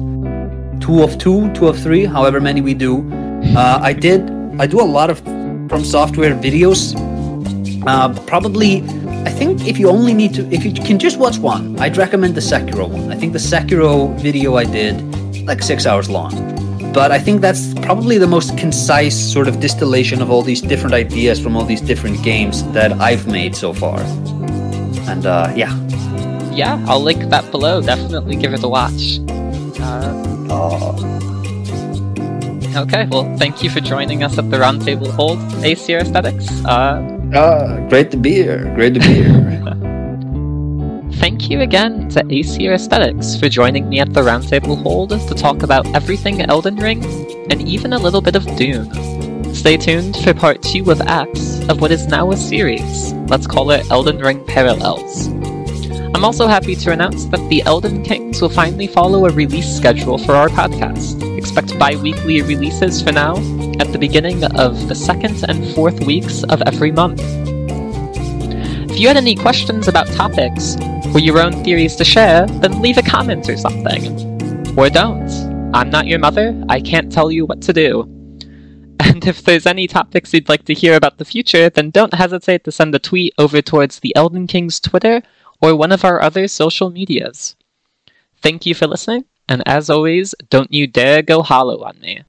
two of two, two of three, however many we do, uh, I did. I do a lot of from software videos. Uh, probably, I think if you only need to, if you can just watch one, I'd recommend the Sekiro one. I think the Sekiro video I did, like six hours long but I think that's probably the most concise sort of distillation of all these different ideas from all these different games that I've made so far. And uh, yeah. Yeah, I'll link that below. Definitely give it a watch. Uh, okay, well, thank you for joining us at the Roundtable Hold, Aesir Aesthetics. Uh, uh, great to be here. Great to be here. Thank you again to Aesir Aesthetics for joining me at the Roundtable Hold to talk about everything Elden Ring and even a little bit of Dune. Stay tuned for part 2 of Acts of what is now a series. Let's call it Elden Ring Parallels. I'm also happy to announce that the Elden Kings will finally follow a release schedule for our podcast. Expect bi weekly releases for now, at the beginning of the second and fourth weeks of every month. If you had any questions about topics, or your own theories to share, then leave a comment or something. Or don't. I'm not your mother, I can't tell you what to do. And if there's any topics you'd like to hear about the future, then don't hesitate to send a tweet over towards the Elden King's Twitter or one of our other social medias. Thank you for listening, and as always, don't you dare go hollow on me.